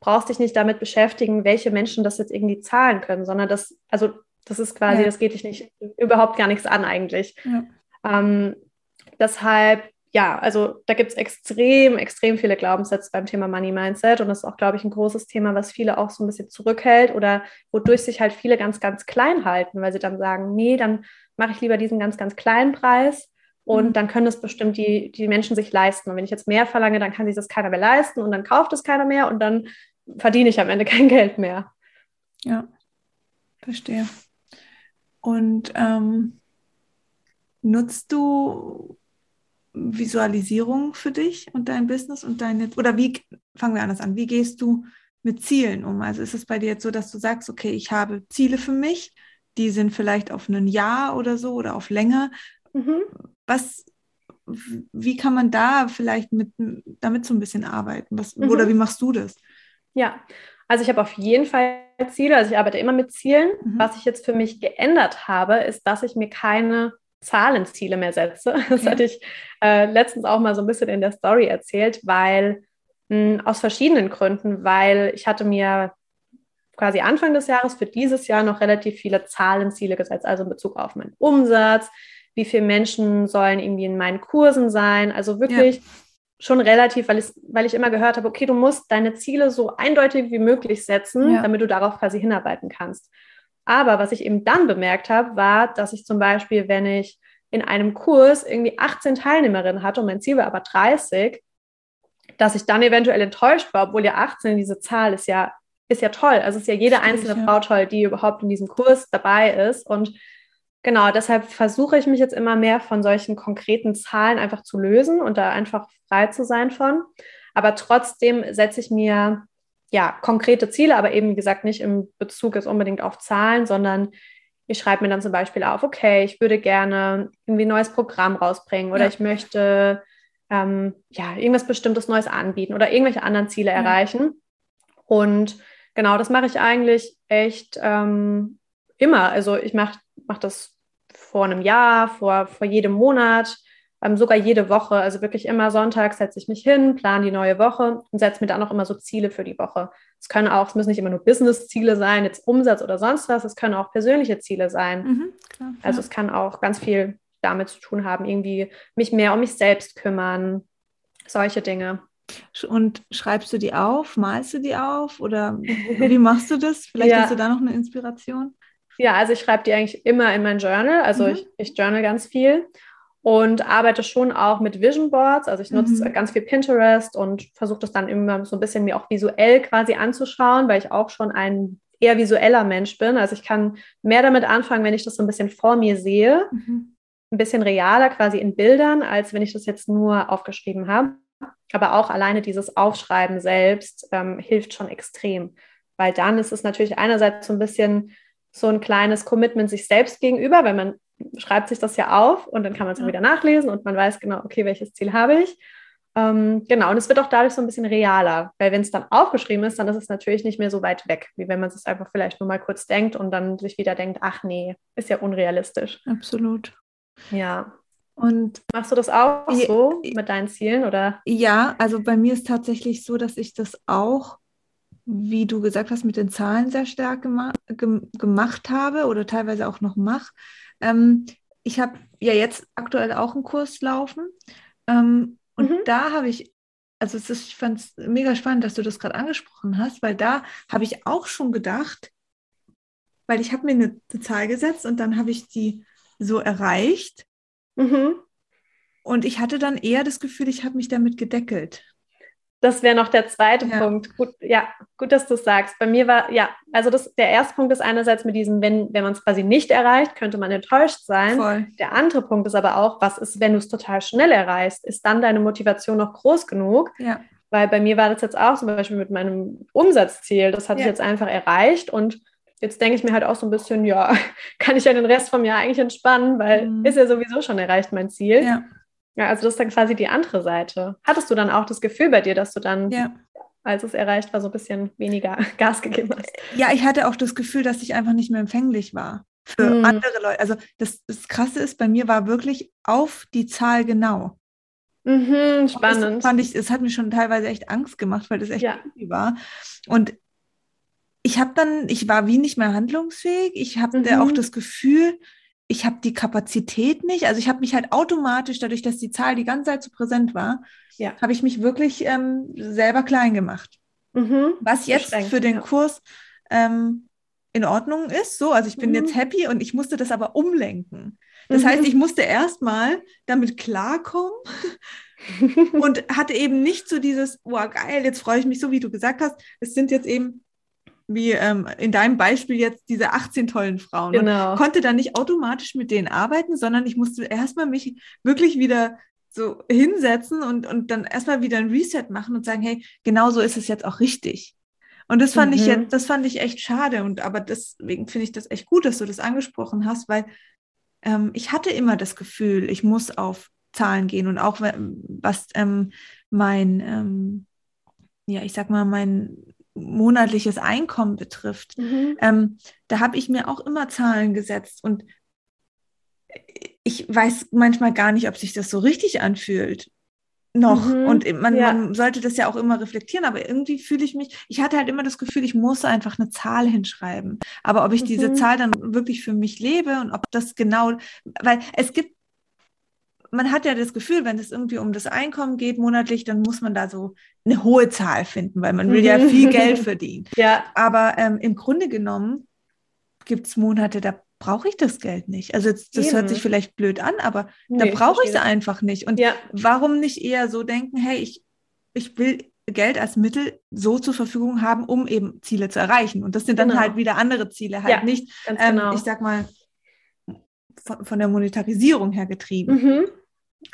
brauchst dich nicht damit beschäftigen, welche Menschen das jetzt irgendwie zahlen können, sondern das, also das ist quasi, ja. das geht dich nicht überhaupt gar nichts an eigentlich. Ja. Ähm, deshalb ja, also da gibt es extrem, extrem viele Glaubenssätze beim Thema Money Mindset und das ist auch, glaube ich, ein großes Thema, was viele auch so ein bisschen zurückhält oder wodurch sich halt viele ganz, ganz klein halten, weil sie dann sagen, nee, dann mache ich lieber diesen ganz, ganz kleinen Preis und mhm. dann können es bestimmt die, die Menschen sich leisten. Und wenn ich jetzt mehr verlange, dann kann sich das keiner mehr leisten und dann kauft es keiner mehr und dann verdiene ich am Ende kein Geld mehr. Ja, verstehe. Und ähm, nutzt du Visualisierung für dich und dein Business und deine, oder wie, fangen wir anders an, wie gehst du mit Zielen um? Also ist es bei dir jetzt so, dass du sagst, okay, ich habe Ziele für mich, die sind vielleicht auf ein Jahr oder so oder auf länger. Mhm. Was, wie kann man da vielleicht mit, damit so ein bisschen arbeiten? Was, mhm. Oder wie machst du das? Ja, Also ich habe auf jeden Fall Ziele, also ich arbeite immer mit Zielen. Mhm. Was ich jetzt für mich geändert habe, ist, dass ich mir keine Zahlenziele mehr setze. Das okay. hatte ich äh, letztens auch mal so ein bisschen in der Story erzählt, weil mh, hm, aus verschiedenen Gründen, weil ich hatte mir quasi Anfang des Jahres für dieses Jahr noch relativ viele Zahlenziele gesetzt, also in Bezug auf meinen Umsatz, wie viele Menschen sollen irgendwie in meinen Kursen sein, also wirklich ja. schon relativ, weil ich, weil ich immer gehört habe, okay, du musst deine Ziele so eindeutig wie möglich setzen, ja. damit du darauf quasi hinarbeiten kannst. Aber was ich eben dann bemerkt habe, war, dass ich zum Beispiel, wenn ich in einem Kurs irgendwie 18 Teilnehmerinnen hatte und mein Ziel war aber 30, dass ich dann eventuell enttäuscht war, obwohl ja 18 diese Zahl ist ja, ist ja toll. Also ist ja jede einzelne ja. Frau toll, die überhaupt in diesem Kurs dabei ist. Und genau, deshalb versuche ich mich jetzt immer mehr von solchen konkreten Zahlen einfach zu lösen und da einfach frei zu sein von. Aber trotzdem setze ich mir ja, konkrete Ziele, aber eben, wie gesagt, nicht im Bezug jetzt unbedingt auf Zahlen, sondern ich schreibe mir dann zum Beispiel auf, okay, ich würde gerne irgendwie ein neues Programm rausbringen oder ja. ich möchte ähm, ja, irgendwas Bestimmtes Neues anbieten oder irgendwelche anderen Ziele ja. erreichen. Und genau, das mache ich eigentlich echt ähm, immer. Also ich mache mach das vor einem Jahr, vor, vor jedem Monat ähm, sogar jede Woche. Also wirklich immer Sonntag setze ich mich hin, plane die neue Woche und setze mir dann auch immer so Ziele für die Woche. Es können auch, es müssen nicht immer nur Business-Ziele sein, jetzt Umsatz oder sonst was, es können auch persönliche Ziele sein. Mhm, klar, also ja. es kann auch ganz viel damit zu tun haben, irgendwie mich mehr um mich selbst kümmern, solche Dinge. Und schreibst du die auf, malst du die auf oder wie machst du das? Vielleicht ja. hast du da noch eine Inspiration. Ja, also ich schreibe die eigentlich immer in mein Journal. Also mhm. ich, ich journal ganz viel und arbeite schon auch mit Vision Boards. Also ich nutze mhm. ganz viel Pinterest und versuche das dann immer so ein bisschen mir auch visuell quasi anzuschauen, weil ich auch schon ein eher visueller Mensch bin. Also ich kann mehr damit anfangen, wenn ich das so ein bisschen vor mir sehe, mhm. ein bisschen realer quasi in Bildern, als wenn ich das jetzt nur aufgeschrieben habe. Aber auch alleine dieses Aufschreiben selbst ähm, hilft schon extrem, weil dann ist es natürlich einerseits so ein bisschen so ein kleines Commitment sich selbst gegenüber, wenn man schreibt sich das ja auf und dann kann man es ja. wieder nachlesen und man weiß genau, okay, welches Ziel habe ich. Ähm, genau, und es wird auch dadurch so ein bisschen realer, weil wenn es dann aufgeschrieben ist, dann ist es natürlich nicht mehr so weit weg, wie wenn man es einfach vielleicht nur mal kurz denkt und dann sich wieder denkt, ach nee, ist ja unrealistisch. Absolut. Ja. Und machst du das auch so mit deinen Zielen oder? Ja, also bei mir ist tatsächlich so, dass ich das auch, wie du gesagt hast, mit den Zahlen sehr stark gema gemacht habe oder teilweise auch noch mache. Ähm, ich habe ja jetzt aktuell auch einen Kurs laufen ähm, und mhm. da habe ich, also ist, ich fand es mega spannend, dass du das gerade angesprochen hast, weil da habe ich auch schon gedacht, weil ich habe mir eine, eine, Zahl gesetzt und dann habe ich die so erreicht. Mhm. Und ich hatte dann eher das Gefühl, ich habe mich damit gedeckelt. Das wäre noch der zweite ja. Punkt. Gut, ja, gut, dass du es sagst. Bei mir war, ja, also das, der erste Punkt ist einerseits mit diesem, wenn, wenn man es quasi nicht erreicht, könnte man enttäuscht sein. Voll. Der andere Punkt ist aber auch, was ist, wenn du es total schnell erreichst? Ist dann deine Motivation noch groß genug? Ja. Weil bei mir war das jetzt auch zum Beispiel mit meinem Umsatzziel, das hatte ja. ich jetzt einfach erreicht und jetzt denke ich mir halt auch so ein bisschen, ja, kann ich ja den Rest vom Jahr eigentlich entspannen, weil mhm. ist ja sowieso schon erreicht mein Ziel. Ja. Ja, also das ist dann quasi die andere Seite. Hattest du dann auch das Gefühl bei dir, dass du dann, ja. als es erreicht war, so ein bisschen weniger Gas gegeben hast? Ja, ich hatte auch das Gefühl, dass ich einfach nicht mehr empfänglich war für hm. andere Leute. Also das, das Krasse ist, bei mir war wirklich auf die Zahl genau. Mhm, spannend. Das fand ich, es hat mir schon teilweise echt Angst gemacht, weil das echt ja. war. Und ich habe dann, ich war wie nicht mehr handlungsfähig. Ich hatte mhm. auch das Gefühl, ich habe die Kapazität nicht. Also ich habe mich halt automatisch, dadurch, dass die Zahl die ganze Zeit so präsent war, ja. habe ich mich wirklich ähm, selber klein gemacht. Mhm. Was jetzt für den ja. Kurs ähm, in Ordnung ist. So, also ich bin mhm. jetzt happy und ich musste das aber umlenken. Das mhm. heißt, ich musste erstmal damit klarkommen und hatte eben nicht so dieses, oh geil, jetzt freue ich mich so, wie du gesagt hast. Es sind jetzt eben wie ähm, in deinem Beispiel jetzt diese 18 tollen Frauen. Genau. Und konnte dann nicht automatisch mit denen arbeiten, sondern ich musste erstmal mich wirklich wieder so hinsetzen und, und dann erstmal wieder ein Reset machen und sagen, hey, genau so ist es jetzt auch richtig. Und das fand mhm. ich jetzt, das fand ich echt schade. Und aber deswegen finde ich das echt gut, dass du das angesprochen hast, weil ähm, ich hatte immer das Gefühl, ich muss auf Zahlen gehen und auch was ähm, mein, ähm, ja, ich sag mal, mein monatliches Einkommen betrifft, mhm. ähm, da habe ich mir auch immer Zahlen gesetzt und ich weiß manchmal gar nicht, ob sich das so richtig anfühlt noch. Mhm, und man, ja. man, sollte das ja auch immer reflektieren, aber irgendwie fühle ich mich, ich hatte halt immer das Gefühl, ich muss einfach eine Zahl hinschreiben. Aber ob ich mhm. diese Zahl dann wirklich für mich lebe und ob das genau, weil es gibt, man hat ja das Gefühl, wenn es irgendwie um das Einkommen geht monatlich, dann muss man da so eine hohe Zahl finden, weil man will mhm. ja viel Geld verdienen. Ja. Aber ähm, im Grunde genommen gibt es Monate, da brauche ich das Geld nicht. Also jetzt, das Eben. hört sich vielleicht blöd an, aber nee, da brauche ich es einfach nicht. Und ja. warum nicht eher so denken, hey, ich, ich will Geld als Mittel so zur Verfügung haben, um eben Ziele zu erreichen. Und das sind dann genau. halt wieder andere Ziele, halt ja, nicht, ähm, genau. ich sag mal, von, von, der Monetarisierung her getrieben. Mhm.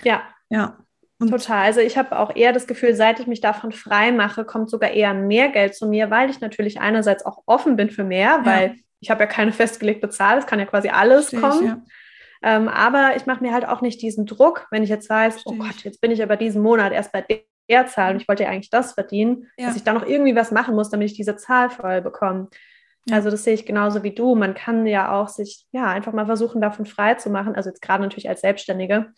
Ja. Ja. Und Total. Also ich habe auch eher das Gefühl, seit ich mich davon frei mache, kommt sogar eher mehr Geld zu mir, weil ich natürlich einerseits auch offen bin für mehr, weil ich habe ja keine festgelegte Zahl, es kann ja quasi alles Verstehe kommen. Ich, ja. Ähm, aber ich mache mir halt auch nicht diesen Druck, wenn ich jetzt weiß, Verstehe oh Gott, jetzt bin ich aber diesen Monat erst bei der Zahl und ich wollte ja eigentlich das verdienen, ja. dass ich da noch irgendwie was machen muss, damit ich diese Zahl voll bekomme. Ja. Also das sehe ich genauso wie du. Man kann ja auch sich ja einfach mal versuchen, davon frei zu machen. Also jetzt gerade natürlich als Selbstständige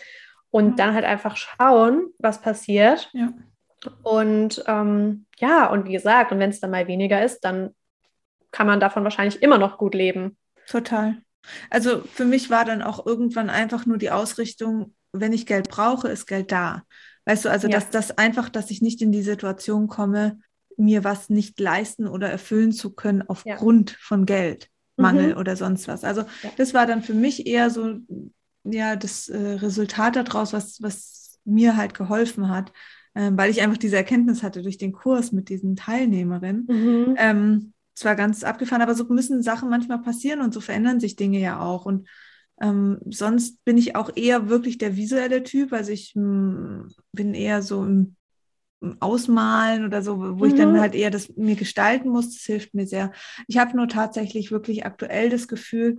und dann halt einfach schauen, was passiert. Ja. Und ähm, ja, und wie gesagt, und wenn es dann mal weniger ist, dann kann man davon wahrscheinlich immer noch gut leben. Total. Also für mich war dann auch irgendwann einfach nur die Ausrichtung, wenn ich Geld brauche, ist Geld da. Weißt du, also ja. dass das einfach, dass ich nicht in die Situation komme, mir was nicht leisten oder erfüllen zu können aufgrund ja. von Geldmangel mhm. oder sonst was. Also ja. das war dann für mich eher so ja das äh, Resultat daraus, was, was mir halt geholfen hat, äh, weil ich einfach diese Erkenntnis hatte durch den Kurs mit diesen Teilnehmerinnen. Mhm. Ähm, zwar ganz abgefahren, aber so müssen Sachen manchmal passieren und so verändern sich Dinge ja auch. Und ähm, sonst bin ich auch eher wirklich der visuelle Typ. Also ich m, hm, bin eher so im, im, Ausmalen oder so, wo mhm. ich dann mhm. halt eher das mir gestalten muss. Das hilft mir sehr. Ich habe nur tatsächlich wirklich aktuell das Gefühl,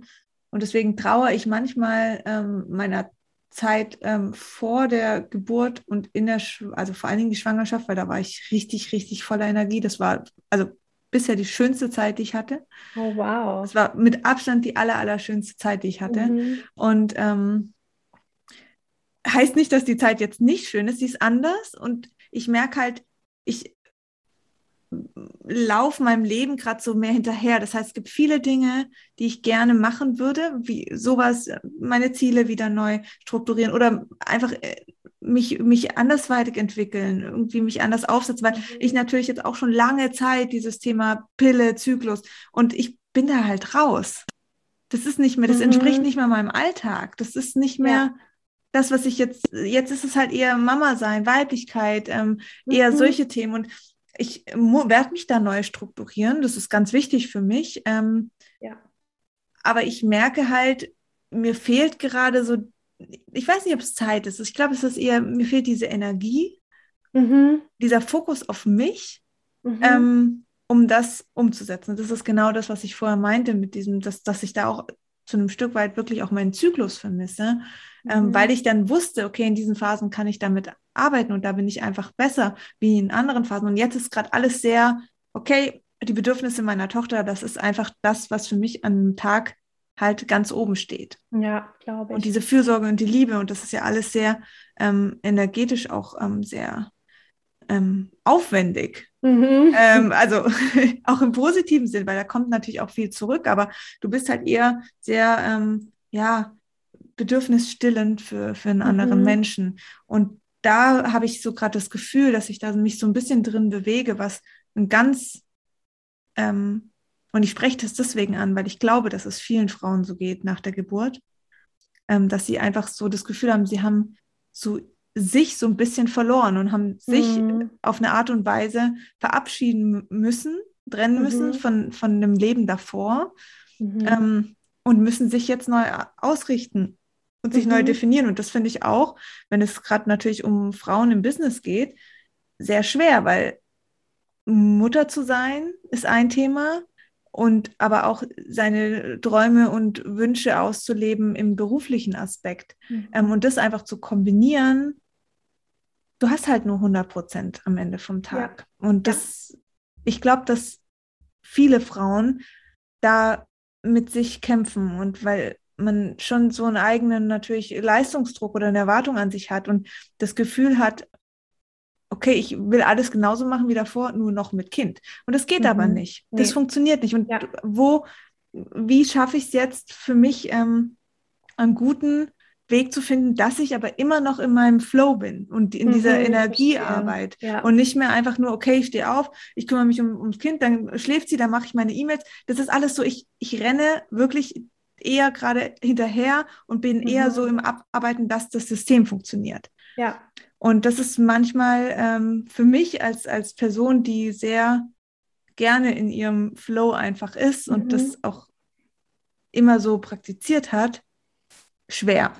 und deswegen trauere ich manchmal ähm, meiner Zeit ähm, vor der Geburt und in der, also vor allen Dingen die Schwangerschaft, weil da war ich richtig, richtig voller Energie. Das war, also bisher die schönste Zeit, die ich hatte. Oh, wow. Es war mit Abstand die aller, aller schönste Zeit, die ich hatte. Mhm. Und ähm, heißt nicht, dass die Zeit jetzt nicht schön ist, sie ist anders. Und ich merke halt, ich laufe meinem Leben gerade so mehr hinterher. Das heißt, es gibt viele Dinge, die ich gerne machen würde, wie sowas, meine Ziele wieder neu strukturieren oder einfach äh, mich, mich andersweitig entwickeln, irgendwie mich anders aufsetzen, weil mhm. ich natürlich jetzt auch schon lange Zeit dieses Thema Pille, Zyklus und ich bin da halt raus. Das ist nicht mehr, das mhm. entspricht nicht mehr meinem Alltag. Das ist nicht mehr ja. das, was ich jetzt, jetzt ist es halt eher Mama sein, Weiblichkeit, ähm, eher mhm. solche Themen und ich werde mich da neu strukturieren. Das ist ganz wichtig für mich. Ähm, ja. Aber ich merke halt, mir fehlt gerade so ich weiß nicht, ob es Zeit ist. Ich glaube, es ist eher, mir fehlt diese Energie, mhm. dieser Fokus auf mich, mhm. ähm, um das umzusetzen. Das ist genau das, was ich vorher meinte, mit diesem, dass, dass ich da auch zu einem Stück weit wirklich auch meinen Zyklus vermisse, ähm, mhm. weil ich dann wusste, okay, in diesen Phasen kann ich damit arbeiten und da bin ich einfach besser wie in anderen Phasen. Und jetzt ist gerade alles sehr, okay, die Bedürfnisse meiner Tochter, das ist einfach das, was für mich an einem Tag halt ganz oben steht. Ja, glaube ich. Und diese Fürsorge und die Liebe, und das ist ja alles sehr ähm, energetisch auch ähm, sehr ähm, aufwendig. Mhm. Ähm, also auch im positiven Sinn, weil da kommt natürlich auch viel zurück, aber du bist halt eher sehr, ähm, ja, bedürfnisstillend für, für einen anderen mhm. Menschen. Und da habe ich so gerade das Gefühl, dass ich da mich so ein bisschen drin bewege, was ein ganz ähm, und ich spreche das deswegen an, weil ich glaube, dass es vielen Frauen so geht nach der Geburt, ähm, dass sie einfach so das Gefühl haben, sie haben so sich so ein bisschen verloren und haben sich mhm. auf eine Art und Weise verabschieden müssen, trennen mhm. müssen von, von dem Leben davor mhm. ähm, und müssen sich jetzt neu ausrichten und sich neu mhm. definieren. Und das finde ich auch, wenn es gerade natürlich um Frauen im Business geht, sehr schwer, weil Mutter zu sein ist ein Thema, und aber auch seine Träume und Wünsche auszuleben im beruflichen Aspekt. Mhm. Ähm, und das einfach zu kombinieren, du hast halt nur 100 Prozent am Ende vom Tag. Ja. Und das, ich glaube, dass viele Frauen da mit sich kämpfen und weil man schon so einen eigenen natürlich Leistungsdruck oder eine Erwartung an sich hat und das Gefühl hat, okay, ich will alles genauso machen wie davor, nur noch mit Kind. Und das geht mhm. aber nicht. Das nee. funktioniert nicht. Und ja. wo, wie schaffe ich es jetzt für mich, ähm, einen guten Weg zu finden, dass ich aber immer noch in meinem Flow bin und in mhm, dieser Energiearbeit ja. und nicht mehr einfach nur, okay, ich stehe auf, ich kümmere mich um, ums Kind, dann schläft sie, dann mache ich meine E-Mails. Das ist alles so, ich, ich renne wirklich eher gerade hinterher und bin mhm. eher so im Abarbeiten, dass das System funktioniert. Ja. Und das ist manchmal ähm, für mich als, als Person, die sehr gerne in ihrem Flow einfach ist mhm. und das auch immer so praktiziert hat, schwer.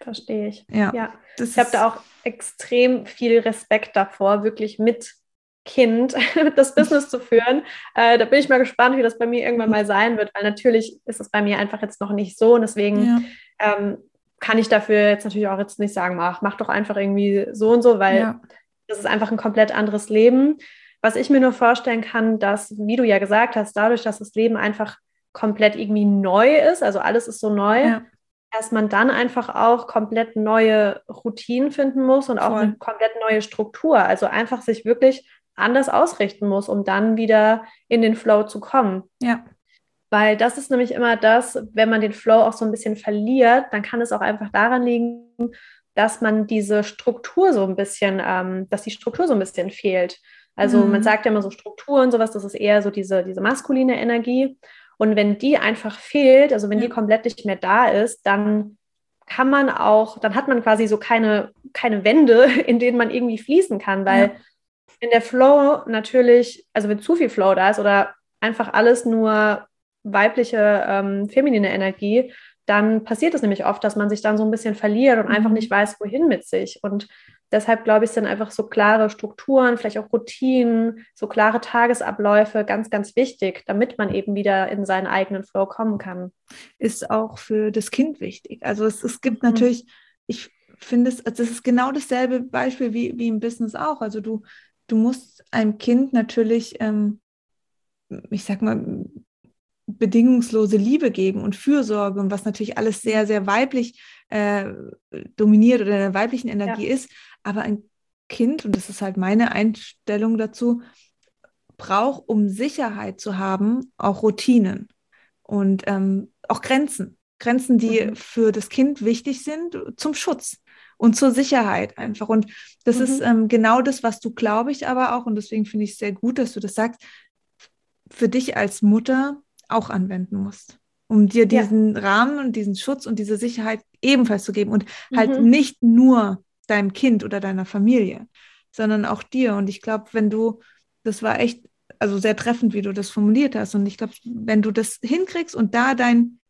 Verstehe ich. Ja. ja. ich habe da auch extrem viel Respekt davor, wirklich mit Kind das Business zu führen. Äh, da bin ich mal gespannt, wie das bei mir irgendwann mal sein wird, weil natürlich ist es bei mir einfach jetzt noch nicht so und deswegen ja. ähm, kann ich dafür jetzt natürlich auch jetzt nicht sagen, mach, mach doch einfach irgendwie so und so, weil ja. das ist einfach ein komplett anderes Leben. Was ich mir nur vorstellen kann, dass, wie du ja gesagt hast, dadurch, dass das Leben einfach komplett irgendwie neu ist, also alles ist so neu, ja dass man dann einfach auch komplett neue Routinen finden muss und auch Voll. eine komplett neue Struktur. Also einfach sich wirklich anders ausrichten muss, um dann wieder in den Flow zu kommen. Ja. Weil das ist nämlich immer das, wenn man den Flow auch so ein bisschen verliert, dann kann es auch einfach daran liegen, dass man diese Struktur so ein bisschen, ähm, dass die Struktur so ein bisschen fehlt. Also mhm. man sagt ja immer so Strukturen, sowas, das ist eher so diese, diese maskuline Energie. Und wenn die einfach fehlt, also wenn ja. die komplett nicht mehr da ist, dann kann man auch, dann hat man quasi so keine, keine Wände, in denen man irgendwie fließen kann, weil ja. In der Flow natürlich, also wenn zu viel Flow da ist oder einfach alles nur weibliche, ähm, feminine Energie, dann passiert es nämlich oft, dass man sich dann so ein bisschen verliert und mhm. einfach nicht weiß, wohin mit sich. Und deshalb glaube ich, sind einfach so klare Strukturen, vielleicht auch Routinen, so klare Tagesabläufe ganz, ganz wichtig, damit man eben wieder in seinen eigenen Flow kommen kann. Ist auch für das Kind wichtig. Also es, es gibt mhm. natürlich, ich finde es, also es ist genau dasselbe Beispiel wie, wie im Business auch. Also du, du musst einem Kind natürlich, ähm, ich sag mal, bedingungslose Liebe geben und Fürsorge und was natürlich alles sehr, sehr weiblich äh, dominiert oder in der weiblichen Energie ja. ist. Aber ein Kind, und das ist halt meine Einstellung dazu, braucht, um Sicherheit zu haben, auch Routinen und ähm, auch Grenzen. Grenzen, die mhm. für das Kind wichtig sind, zum Schutz und zur Sicherheit einfach. Und das mhm. ist ähm, genau das, was du, glaube ich, aber auch, und deswegen finde ich es sehr gut, dass du das sagst, für dich als Mutter auch anwenden musst, um dir diesen ja. Rahmen und diesen Schutz und diese Sicherheit ebenfalls zu geben und halt mhm. halt nicht nur deinem Kind oder deiner Familie, sondern auch dir. Und ich glaube, wenn du, das war echt, also sehr treffend, wie du das formuliert hast. Und ich glaube, wenn du das hinkriegst und da dein,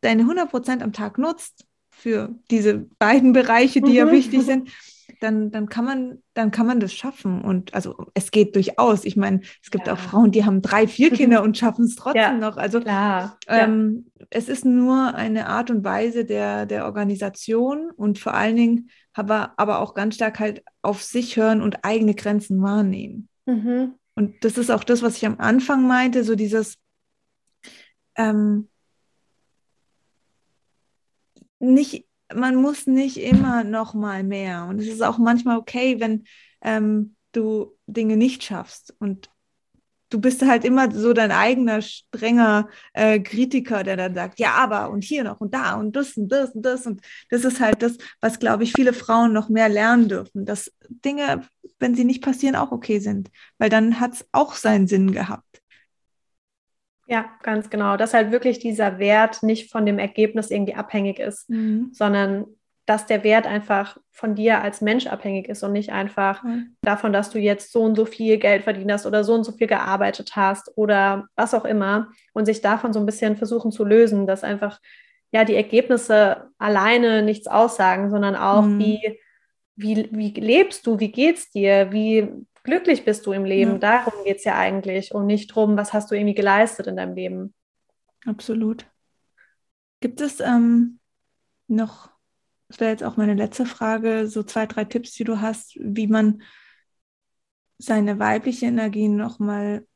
deine 100 Prozent am Tag nutzt für diese beiden Bereiche, die mhm. ja wichtig sind, dann, dann, kann man, dann kann man das schaffen. Und also es geht durchaus. Ich meine, es gibt ja. auch Frauen, die haben drei, vier Kinder und schaffen es trotzdem ja, noch. Also klar. Ähm, es ist nur eine Art und Weise der, der Organisation und vor allen Dingen aber, aber auch ganz stark halt auf sich hören und eigene Grenzen wahrnehmen. Mhm. Und das ist auch das, was ich am Anfang meinte, so dieses ähm, nicht man muss nicht immer noch mal mehr. Und es ist auch manchmal okay, wenn ähm, du Dinge nicht schaffst. Und du bist halt immer so dein eigener strenger äh, Kritiker, der dann sagt, ja, aber und hier noch und da und das und das und das. Und das ist halt das, was, glaube ich, viele Frauen noch mehr lernen dürfen, dass Dinge, wenn sie nicht passieren, auch okay sind. Weil dann hat es auch seinen Sinn gehabt. Ja, ganz genau. Dass halt wirklich dieser Wert nicht von dem Ergebnis irgendwie abhängig ist, mhm. sondern dass der Wert einfach von dir als Mensch abhängig ist und nicht einfach mhm. davon, dass du jetzt so und so viel Geld verdient hast oder so und so viel gearbeitet hast oder was auch immer und sich davon so ein bisschen versuchen zu lösen, dass einfach ja die Ergebnisse alleine nichts aussagen, sondern auch mhm. wie, wie, wie lebst du, wie geht's dir, wie glücklich bist du im Leben. Ja. Darum geht es ja eigentlich und nicht darum, was hast du irgendwie geleistet in deinem Leben. Absolut. Gibt es ähm, noch, das wäre jetzt auch meine letzte Frage, so zwei, drei Tipps, die du hast, wie man seine weibliche Energie nochmal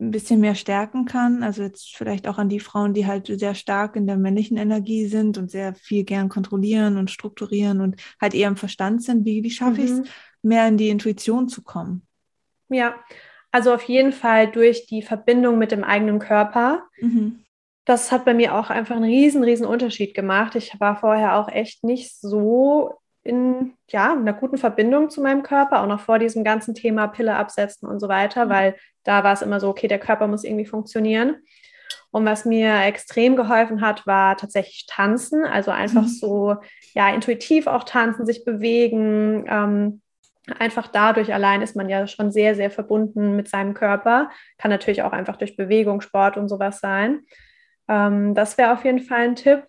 ein bisschen mehr stärken kann. Also jetzt vielleicht auch an die Frauen, die halt sehr stark in der männlichen Energie sind und sehr viel gern kontrollieren und strukturieren und halt eher im Verstand sind. Wie, wie schaffe mhm. ich es, mehr in die Intuition zu kommen? Ja, also auf jeden Fall durch die Verbindung mit dem eigenen Körper. Mhm. Das hat bei mir auch einfach einen riesen, riesen Unterschied gemacht. Ich war vorher auch echt nicht so in ja, einer guten Verbindung zu meinem Körper, auch noch vor diesem ganzen Thema Pille absetzen und so weiter, mhm. weil da war es immer so, okay, der Körper muss irgendwie funktionieren. Und was mir extrem geholfen hat, war tatsächlich tanzen, also einfach mhm. so, ja, intuitiv auch tanzen, sich bewegen. Ähm, einfach dadurch allein ist man ja schon sehr, sehr verbunden mit seinem Körper. Kann natürlich auch einfach durch Bewegung, Sport und sowas sein. Ähm, das wäre auf jeden Fall ein Tipp.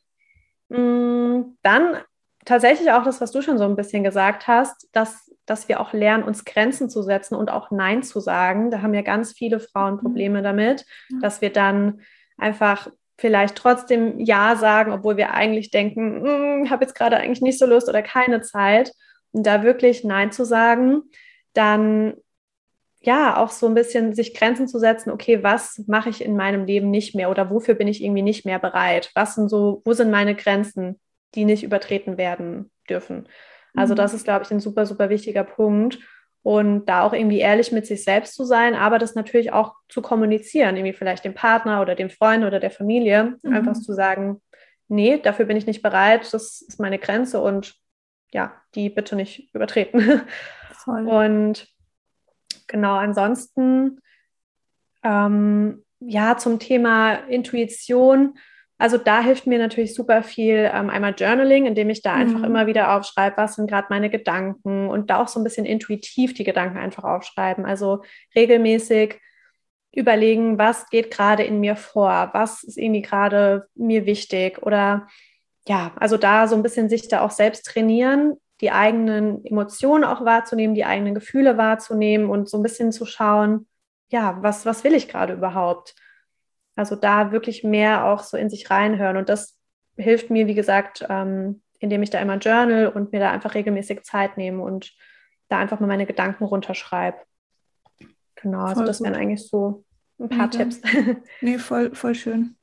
Mm, dann tatsächlich auch das, was du schon so ein bisschen gesagt hast, dass, dass wir auch lernen, uns Grenzen zu setzen und auch Nein zu sagen. Da haben ja ganz viele Frauen mhm. Probleme damit, dass wir dann einfach vielleicht trotzdem Ja sagen, obwohl wir eigentlich denken, hm, habe jetzt gerade eigentlich nicht so Lust oder keine Zeit. Und da wirklich Nein zu sagen, dann ja auch so ein bisschen sich Grenzen zu setzen, okay, was mache ich in meinem Leben nicht mehr oder wofür bin ich irgendwie nicht mehr bereit? Was sind so, wo sind meine Grenzen? Die nicht übertreten werden dürfen. Also mhm. das ist, glaube ich, ein super, super wichtiger Punkt. Und da auch irgendwie ehrlich mit sich selbst zu sein, aber das natürlich auch zu kommunizieren, irgendwie vielleicht dem Partner oder dem Freund oder der Familie, mhm. einfach zu sagen, nee, dafür bin ich nicht bereit, das ist meine Grenze und ja, die bitte nicht übertreten. Voll. Und genau, ansonsten, ähm, ja, zum Thema Intuition, also da hilft mir natürlich super viel ähm, einmal Journaling, indem ich da einfach mhm. immer wieder aufschreibe, was sind gerade meine Gedanken und da auch so ein bisschen intuitiv die Gedanken einfach aufschreiben. Also regelmäßig überlegen, was geht gerade in mir vor, was ist irgendwie gerade mir wichtig oder ja, also da so ein bisschen sich da auch selbst trainieren, die eigenen Emotionen auch wahrzunehmen, die eigenen Gefühle wahrzunehmen und so ein bisschen zu schauen, ja, was, was will ich gerade überhaupt? Also da wirklich mehr auch so in sich reinhören. Und das hilft mir, wie gesagt, ähm, indem ich da immer journal und mir da einfach regelmäßig Zeit nehme und da einfach mal meine Gedanken runterschreibe. Genau, also voll das wären eigentlich so ein paar Mega. Tipps. Nee, voll, voll schön.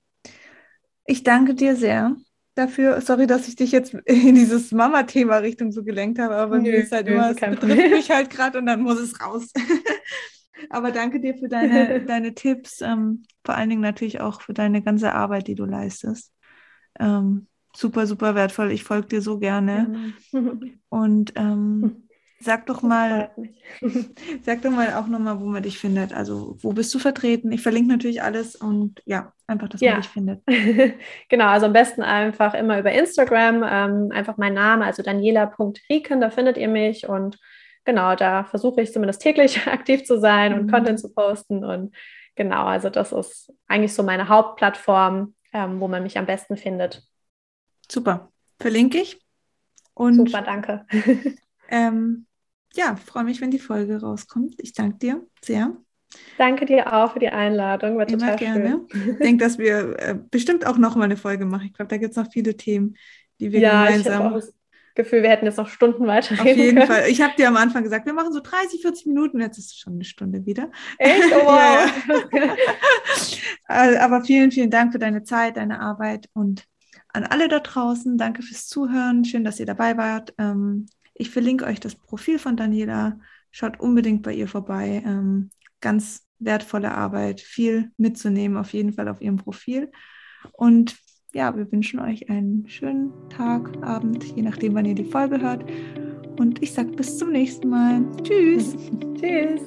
Ich danke dir sehr dafür. Sorry, dass ich dich jetzt in dieses Mama-Thema Richtung so gelenkt habe, aber nö, mir ist halt nö, immer, es betrifft mich halt gerade und dann muss es raus. Aber danke dir für deine, deine Tipps, ähm, vor allen Dingen natürlich auch für deine ganze Arbeit, die du leistest. Ähm, super, super wertvoll. Ich folge dir so gerne. Und ähm, sag doch mal, sag doch mal auch nochmal, wo man dich findet. Also wo bist du vertreten? Ich verlinke natürlich alles und ja, einfach, dass ja. man dich findet. genau, also am besten einfach immer über Instagram, ähm, einfach mein Name, also daniela.rieken, da findet ihr mich und genau, da versuche ich zumindest täglich aktiv zu sein und mhm. Content zu posten. Und genau, also das ist eigentlich so meine Hauptplattform, ähm, wo man mich am besten findet. Super, verlinke ich. Und, Super, danke. ähm, ja, freue mich, wenn die Folge rauskommt. Ich danke dir sehr. Danke dir auch für die Einladung. War Immer gerne. Schön. Ich denke, dass wir äh, bestimmt auch noch mal eine Folge machen. Ich glaube, da gibt es noch viele Themen, die wir ja, gemeinsam ich Gefühl, wir hätten jetzt noch Stunden weiter Auf jeden können. Fall. Ich habe dir am Anfang gesagt, wir machen so 30, 40 Minuten. Jetzt ist es schon eine Stunde wieder. Echt? Oh, wow. ja. Aber vielen, vielen Dank für deine Zeit, deine Arbeit und an alle da draußen. Danke fürs Zuhören. Schön, dass ihr dabei wart. Ähm, ich verlinke euch das Profil von Daniela. Schaut unbedingt bei ihr vorbei. Ähm, ganz wertvolle Arbeit, viel mitzunehmen, auf jeden Fall auf ihrem Profil. Und ja, wir wünschen euch einen schönen Tag, Abend, je nachdem, wann ihr die Folge hört. Und ich sage bis zum nächsten Mal. Tschüss. Tschüss.